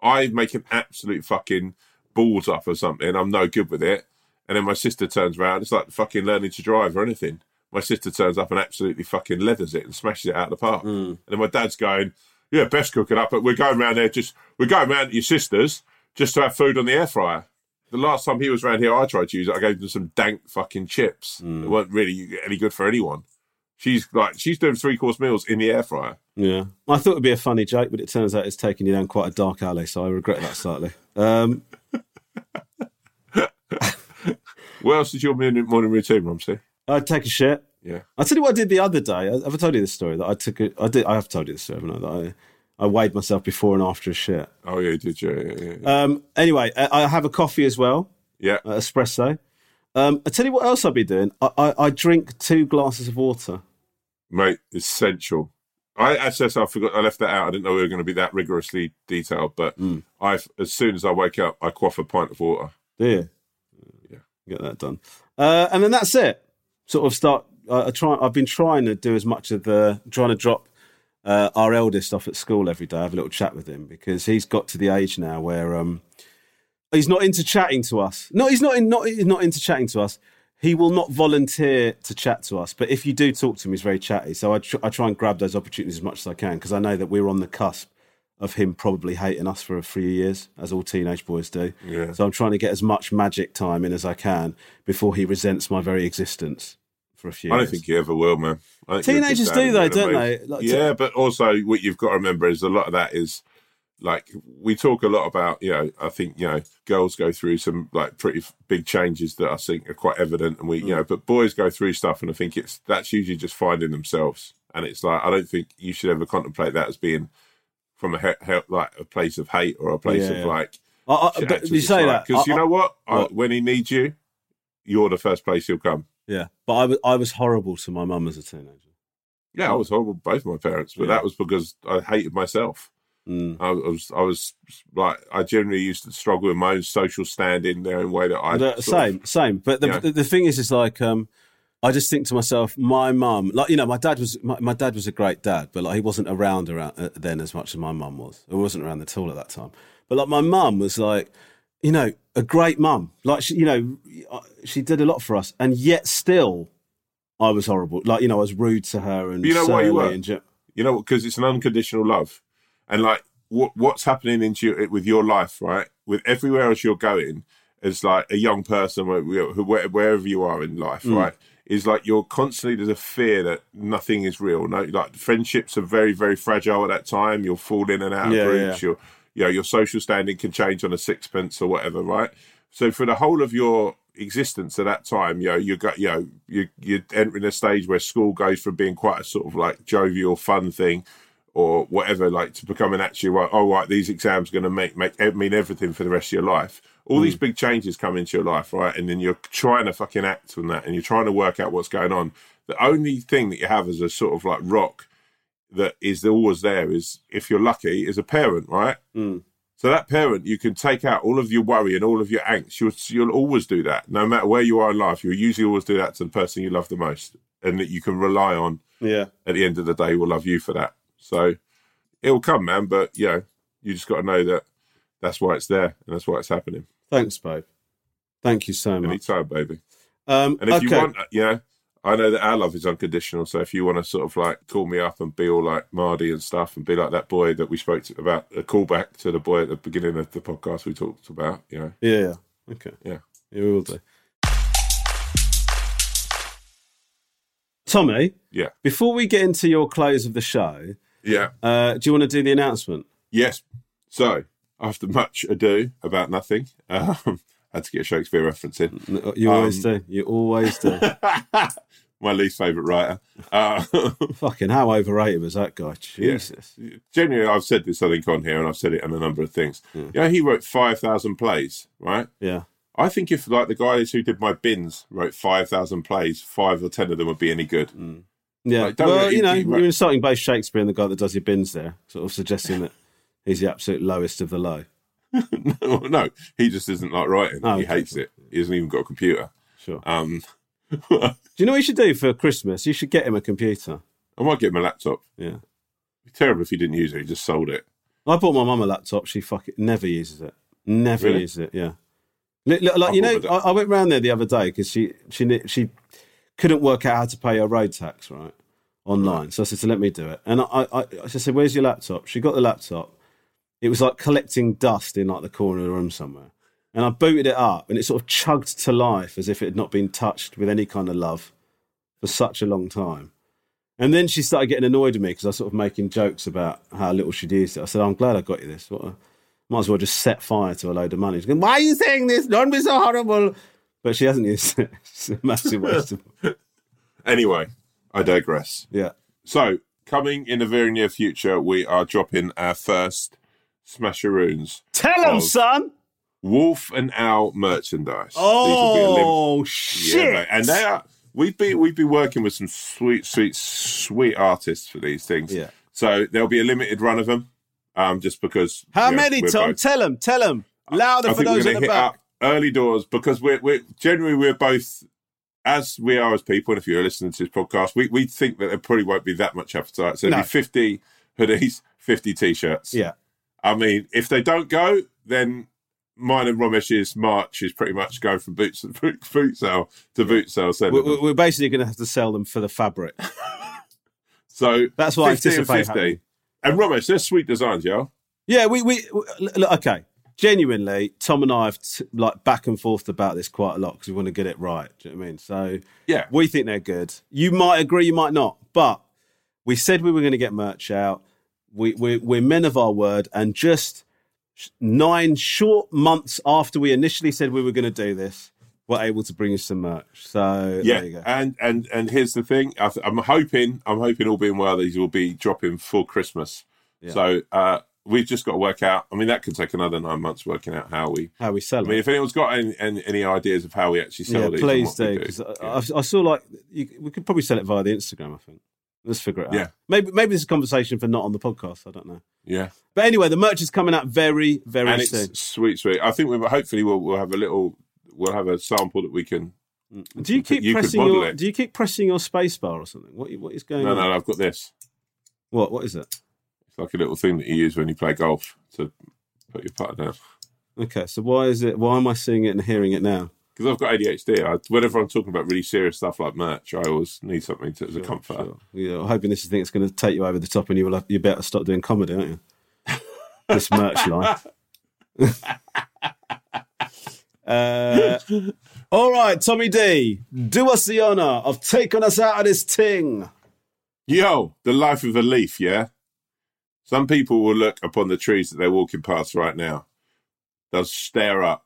I make an absolute fucking balls up or something. I'm no good with it. And then my sister turns around. It's like fucking learning to drive or anything. My sister turns up and absolutely fucking leathers it and smashes it out of the park. Mm. And then my dad's going, "Yeah, best cooking up, but we're going round there just we're going round to your sister's just to have food on the air fryer." The last time he was around here, I tried to use it. I gave them some dank fucking chips. It weren't really any good for anyone. She's like she's doing three course meals in the air fryer. Yeah, I thought it'd be a funny joke, but it turns out it's taking you down quite a dark alley. So I regret that slightly. Um, What else is your morning, morning routine, Rumsey? I'd take a shit. Yeah. I'll tell you what I did the other day. I, have I told you this story? That I took a, I did. I have told you this story, haven't I? That I, I weighed myself before and after a shit. Oh yeah, did you? Yeah, yeah, yeah. Um, anyway, I, I have a coffee as well, yeah. uh, espresso. Um, I tell you what else I'll be doing. I, I, I drink two glasses of water. mate, essential. I actually, I forgot. I left that out. I didn't know we were going to be that rigorously detailed. But Mm. I, as soon as I wake up, I quaff a pint of water. Do you? Yeah. Get that done. Uh, and then that's it. Sort of start. I I try. I've been trying to do as much of the trying to drop uh, our eldest off at school every day. I have a little chat with him because he's got to the age now where um, he's not into chatting to us. No, he's not in, not he's not into chatting to us. He will not volunteer to chat to us. But if you do talk to him, he's very chatty. So I, tr- I try and grab those opportunities as much as I can because I know that we're on the cusp of him probably hating us for a few years, as all teenage boys do. Yeah. So I'm trying to get as much magic time in as I can before he resents my very existence for a few. I don't years. think you ever will, man. I think you're a good Teenagers do though, don't they? Like, yeah, but also what you've got to remember is a lot of that is like we talk a lot about. You know, I think you know girls go through some like pretty big changes that I think are quite evident, and we you know, Mm. but boys go through stuff, and I think it's that's usually just finding themselves, and it's like I don't think you should ever contemplate that as being from a he- he- like a place of hate or a place Yeah, of yeah. like. I, I, you say that because you know what? I, What? when he needs you, you're the first place he'll come. Yeah, but I was I was horrible to my mum as a teenager. Yeah, I was horrible to both my parents, but Yeah. that was because I hated myself. Mm. I was, I was like, I generally used to struggle with my own social standing, their own way that I. But, uh, sort of- same, same. But the, the the thing is, is like um, I just think to myself, my mum, like you know, my dad was my, my dad was a great dad, but like he wasn't around around uh, then as much as my mum was. He wasn't around at all at that time. But like my mum was like, you know, a great mum. Like she, you know, she did a lot for us, and yet still, I was horrible. Like you know, I was rude to her and But you know why you were? and ju- you know, because it's an unconditional love, and like what what's happening into your, with your life, right? With everywhere else you're going, as like a young person, where- where- wherever you are in life, Mm. right? Is like you're constantly there's a fear that nothing is real. No, like friendships are very very fragile at that time. You'll fall in and out of groups. yeah. Your you know your social standing can change on a sixpence or whatever, right? So for the whole of your existence at that time, you know, you got, you know, you you're entering a stage where school goes from being quite a sort of like jovial, fun thing, or whatever, like to becoming actually right. Oh, right, these exams are going to make make eh, mean everything for the rest of your life. All these mm. big changes come into your life, right? And then you're trying to fucking act on that, and you're trying to work out what's going on. The only thing that you have as a sort of like rock that is always there is, if you're lucky, is a parent, right? Mm. So that parent, you can take out all of your worry and all of your angst. You'll, you'll always do that, no matter where you are in life. You'll usually always do that to the person you love the most, and that you can rely on. Yeah. At the end of the day, will love you for that. So it'll come, man. But you know, you just got to know that that's why it's there and that's why it's happening. Thanks, babe. Thank you so much. Anytime, baby. Um, And if okay. you want, you know, I know that our love is unconditional. So if you want to sort of like call me up and be all like Mardy and stuff, and be like that boy that we spoke to about, a callback to the boy at the beginning of the podcast we talked about, you know, Yeah, yeah. Okay. Yeah. Yeah, we will do. Tommy, yeah, before we get into your close of the show, yeah, uh, do you want to do the announcement? yes. So after much ado about nothing, um, had to get a Shakespeare reference in. You always Um, do. You always do. My least favourite writer. Uh, Fucking how overrated was that guy? Jesus. genuinely, I've said this, I think, on here, and I've said it on a number of things. You know, he wrote 5,000 plays, right? Yeah. I think if, like, the guys who did my bins wrote 5,000 plays, five or 10 of them would be any good. Yeah. Like, well, you know, you- you're insulting both Shakespeare and the guy that does your bins there, sort of suggesting that he's the absolute lowest of the low. No, no, he just isn't like writing. Oh, he okay. hates it. He hasn't even got a computer. Sure. Um, Do you know what you should do for Christmas? You should get him a computer. I might get him a laptop. Yeah. It'd be terrible if he didn't use it. He just sold it. I bought my mum a laptop. She fucking never uses it. Never Really? uses it. Yeah. Li- li- Like, you know, I, I went round there the other day because she she she couldn't work out how to pay her road tax right online. So I said, "So let me do it." And I, I I said, "Where's your laptop?" She got the laptop. It was like collecting dust in like the corner of the room somewhere. And I booted it up, and it sort of chugged to life as if it had not been touched with any kind of love for such a long time. And then she started getting annoyed with me because I was sort of making jokes about how little she'd used it. I said, oh, I'm glad I got you this. What a, might as well just set fire to a load of money. She's going, Why are you saying this? Don't be so horrible. But she hasn't used it. It's a massive waste of Anyway, I digress. Yeah. So, coming in the very near future, we are dropping our first Smasheroons Tell him, Oh. son. Wolf and Owl merchandise. These will lim- Oh, Yeah, shit. mate. and they are. We've been we've been working with some sweet, sweet, sweet artists for these things. Yeah. So there'll be a limited run of them, um, just because. How you know, many, Tom? both- Tell them, Tell them Louder I for think we're those gonna the hit back. up early doors because we're we're generally we're both as we are as people. And if you're listening to this podcast, we we think that there probably won't be that much appetite. So there'll be fifty hoodies, fifty t-shirts. Yeah. I mean, if they don't go, then mine and Romesh's march is pretty much going from boots boot, boot sale to boot sale. We're, we're- basically going to have to sell them for the fabric. So That's why I 50 and anticipate 50. And Romesh, they're sweet designs, yeah. Yeah, we we look, look, okay. Genuinely, Tom and I have t- like back and forth about this quite a lot because we want to get it right. Do you know what I mean? So Yeah. we think they're good. You might agree, you might not, but we said we were going to get merch out. We we we're men of our word, and just nine short months after we initially said we were going to do this, we're able to bring you some merch. So Yeah, there you go. and and and here's the thing. I th- I'm hoping, I'm hoping, all being well, these will be dropping for Christmas. Yeah. So uh, we've just got to work out. I mean, that could take another nine months working out how we. How we sell I it. mean, if anyone's got any, any, any ideas of how we actually sell yeah, these, please do. do. 'cause Yeah. I, I saw like you, we could probably sell it via the Instagram. I think. Let's figure it out. Yeah. Maybe maybe this is a conversation for not on the podcast. I don't know. yeah, But anyway, the merch is coming out very very and soon. it's sweet, sweet. I think we hopefully we'll, we'll have a little, we'll have a sample that we can. Mm. Do you keep you pressing your it. Do you keep pressing your space bar or something? What what is going No, on? no, no, I've got this. What what is it? It's like a little thing that you use when you play golf to put your putter down. Okay, so why is it? Why am I seeing it and hearing it now? Because I've got ADHD. I, whenever I'm talking about really serious stuff like merch, I always need something to, as a comfort. Sure. Yeah, I'm hoping this is the thing that's going to take you over the top, and you will have, you better stop doing comedy, aren't you? this merch line. uh, all right, Tommy D, do us the honour of taking us out of this ting. Yo, the life of a leaf, yeah? Some people will look upon the trees that they're walking past right now. They'll stare up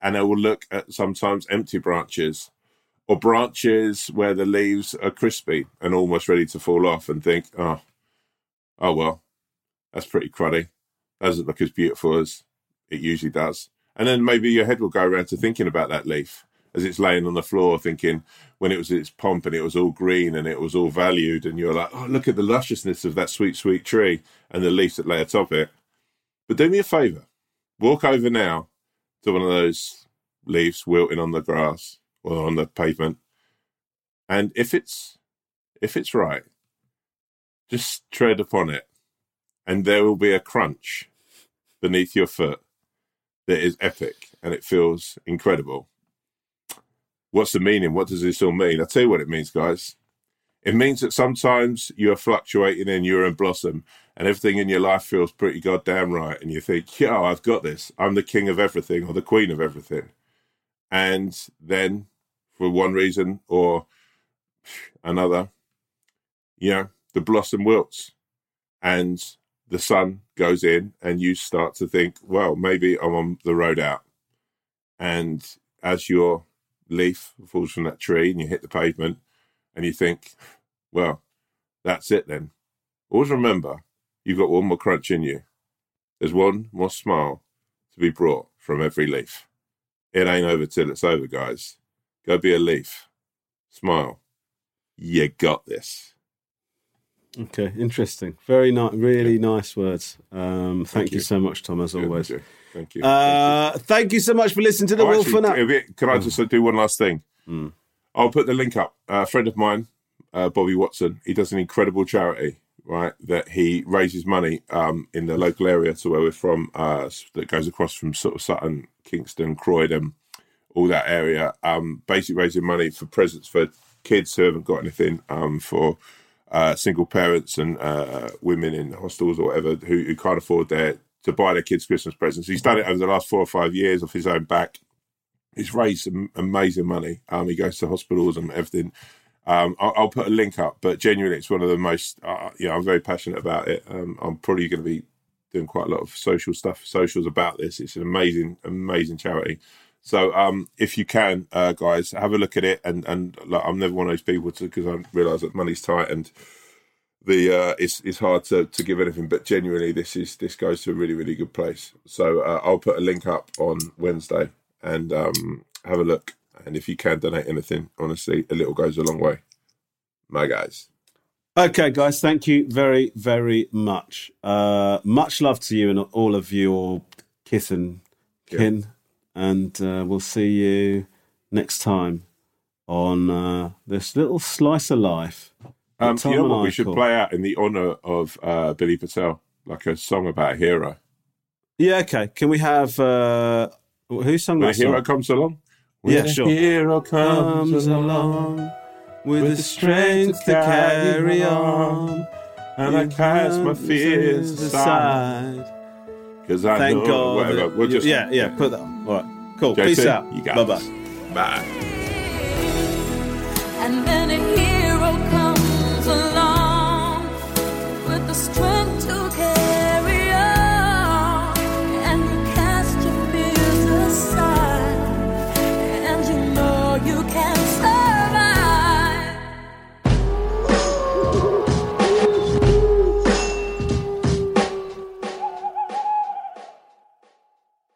and I will look at sometimes empty branches or branches where the leaves are crispy and almost ready to fall off and think, oh, oh well, that's pretty cruddy. Doesn't look as beautiful as it usually does. And then maybe your head will go around to thinking about that leaf as it's laying on the floor, thinking when it was its pomp and it was all green and it was all valued, and you're like, oh, look at the lusciousness of that sweet, sweet tree and the leaves that lay atop it. But do me a favour, walk over now to one of those leaves wilting on the grass or on the pavement, and if it's if it's right, just tread upon it, and there will be a crunch beneath your foot that is epic and it feels incredible. What's the meaning? What does this all mean? I'll tell you what it means, guys. It means that sometimes you're fluctuating in your own blossom and everything in your life feels pretty goddamn right. And you think, yeah, I've got this. I'm the king of everything or the queen of everything. And then, for one reason or another, you know, the blossom wilts and the sun goes in, and you start to think, well, maybe I'm on the road out. And as your leaf falls from that tree and you hit the pavement, and you think, well, that's it then. Always remember, you've got one more crunch in you. There's one more smile to be brought from every leaf. It ain't over till it's over, guys. Go be a leaf. Smile. You got this. Okay, interesting. Very nice, really yeah. nice words. Um, thank, thank you. you. so much, Tom, as always. Thank you. Uh, thank you. thank you. so much for listening to the oh, Wolf actually, Can I just do one last thing? Mm. I'll put the link up. a friend of mine, uh, Bobby Watson, he does an incredible charity, right? That he raises money um, in the local area to where we're from, uh, that goes across from sort of Sutton, Kingston, Croydon, all that area. Um, basically raising money for presents for kids who haven't got anything um, for uh, single parents and uh, women in hostels or whatever who, who can't afford their to buy their kids Christmas presents. He's done it over the last four or five years off his own back he's raised some amazing money. Um, he goes to hospitals and everything. Um, I'll, I'll, put a link up, but genuinely, it's one of the most. Uh, know, I'm very passionate about it. Um, I'm probably going to be doing quite a lot of social stuff, socials about this. It's an amazing, amazing charity. So, um, if you can, uh, guys, have a look at it. And and like, I'm never one of those people to because I realise that money's tight and the uh, it's it's hard to, to give anything. But genuinely, this is this goes to a really really good place. So uh, I'll put a link up on Wednesday and um, have a look. And if you can donate anything, honestly, a little goes a long way. My guys. Okay, guys, thank you very, very much. Uh, much love to you and all of your kith and kin. Yeah. And uh, we'll see you next time on uh, this little slice of life. Um, you know what we should play out in the honour of uh, Billy Patel, like a song about a hero? Yeah, okay. Can we have uh, who sung that? When a hero comes along. When yeah, sure. hero comes, comes along with, with the strength to carry on, and I cast my fears aside. Because I Thank know God whatever. We'll just yeah, yeah. Put that. On. All right. Cool. JT, Peace out. You got bye bye. Bye.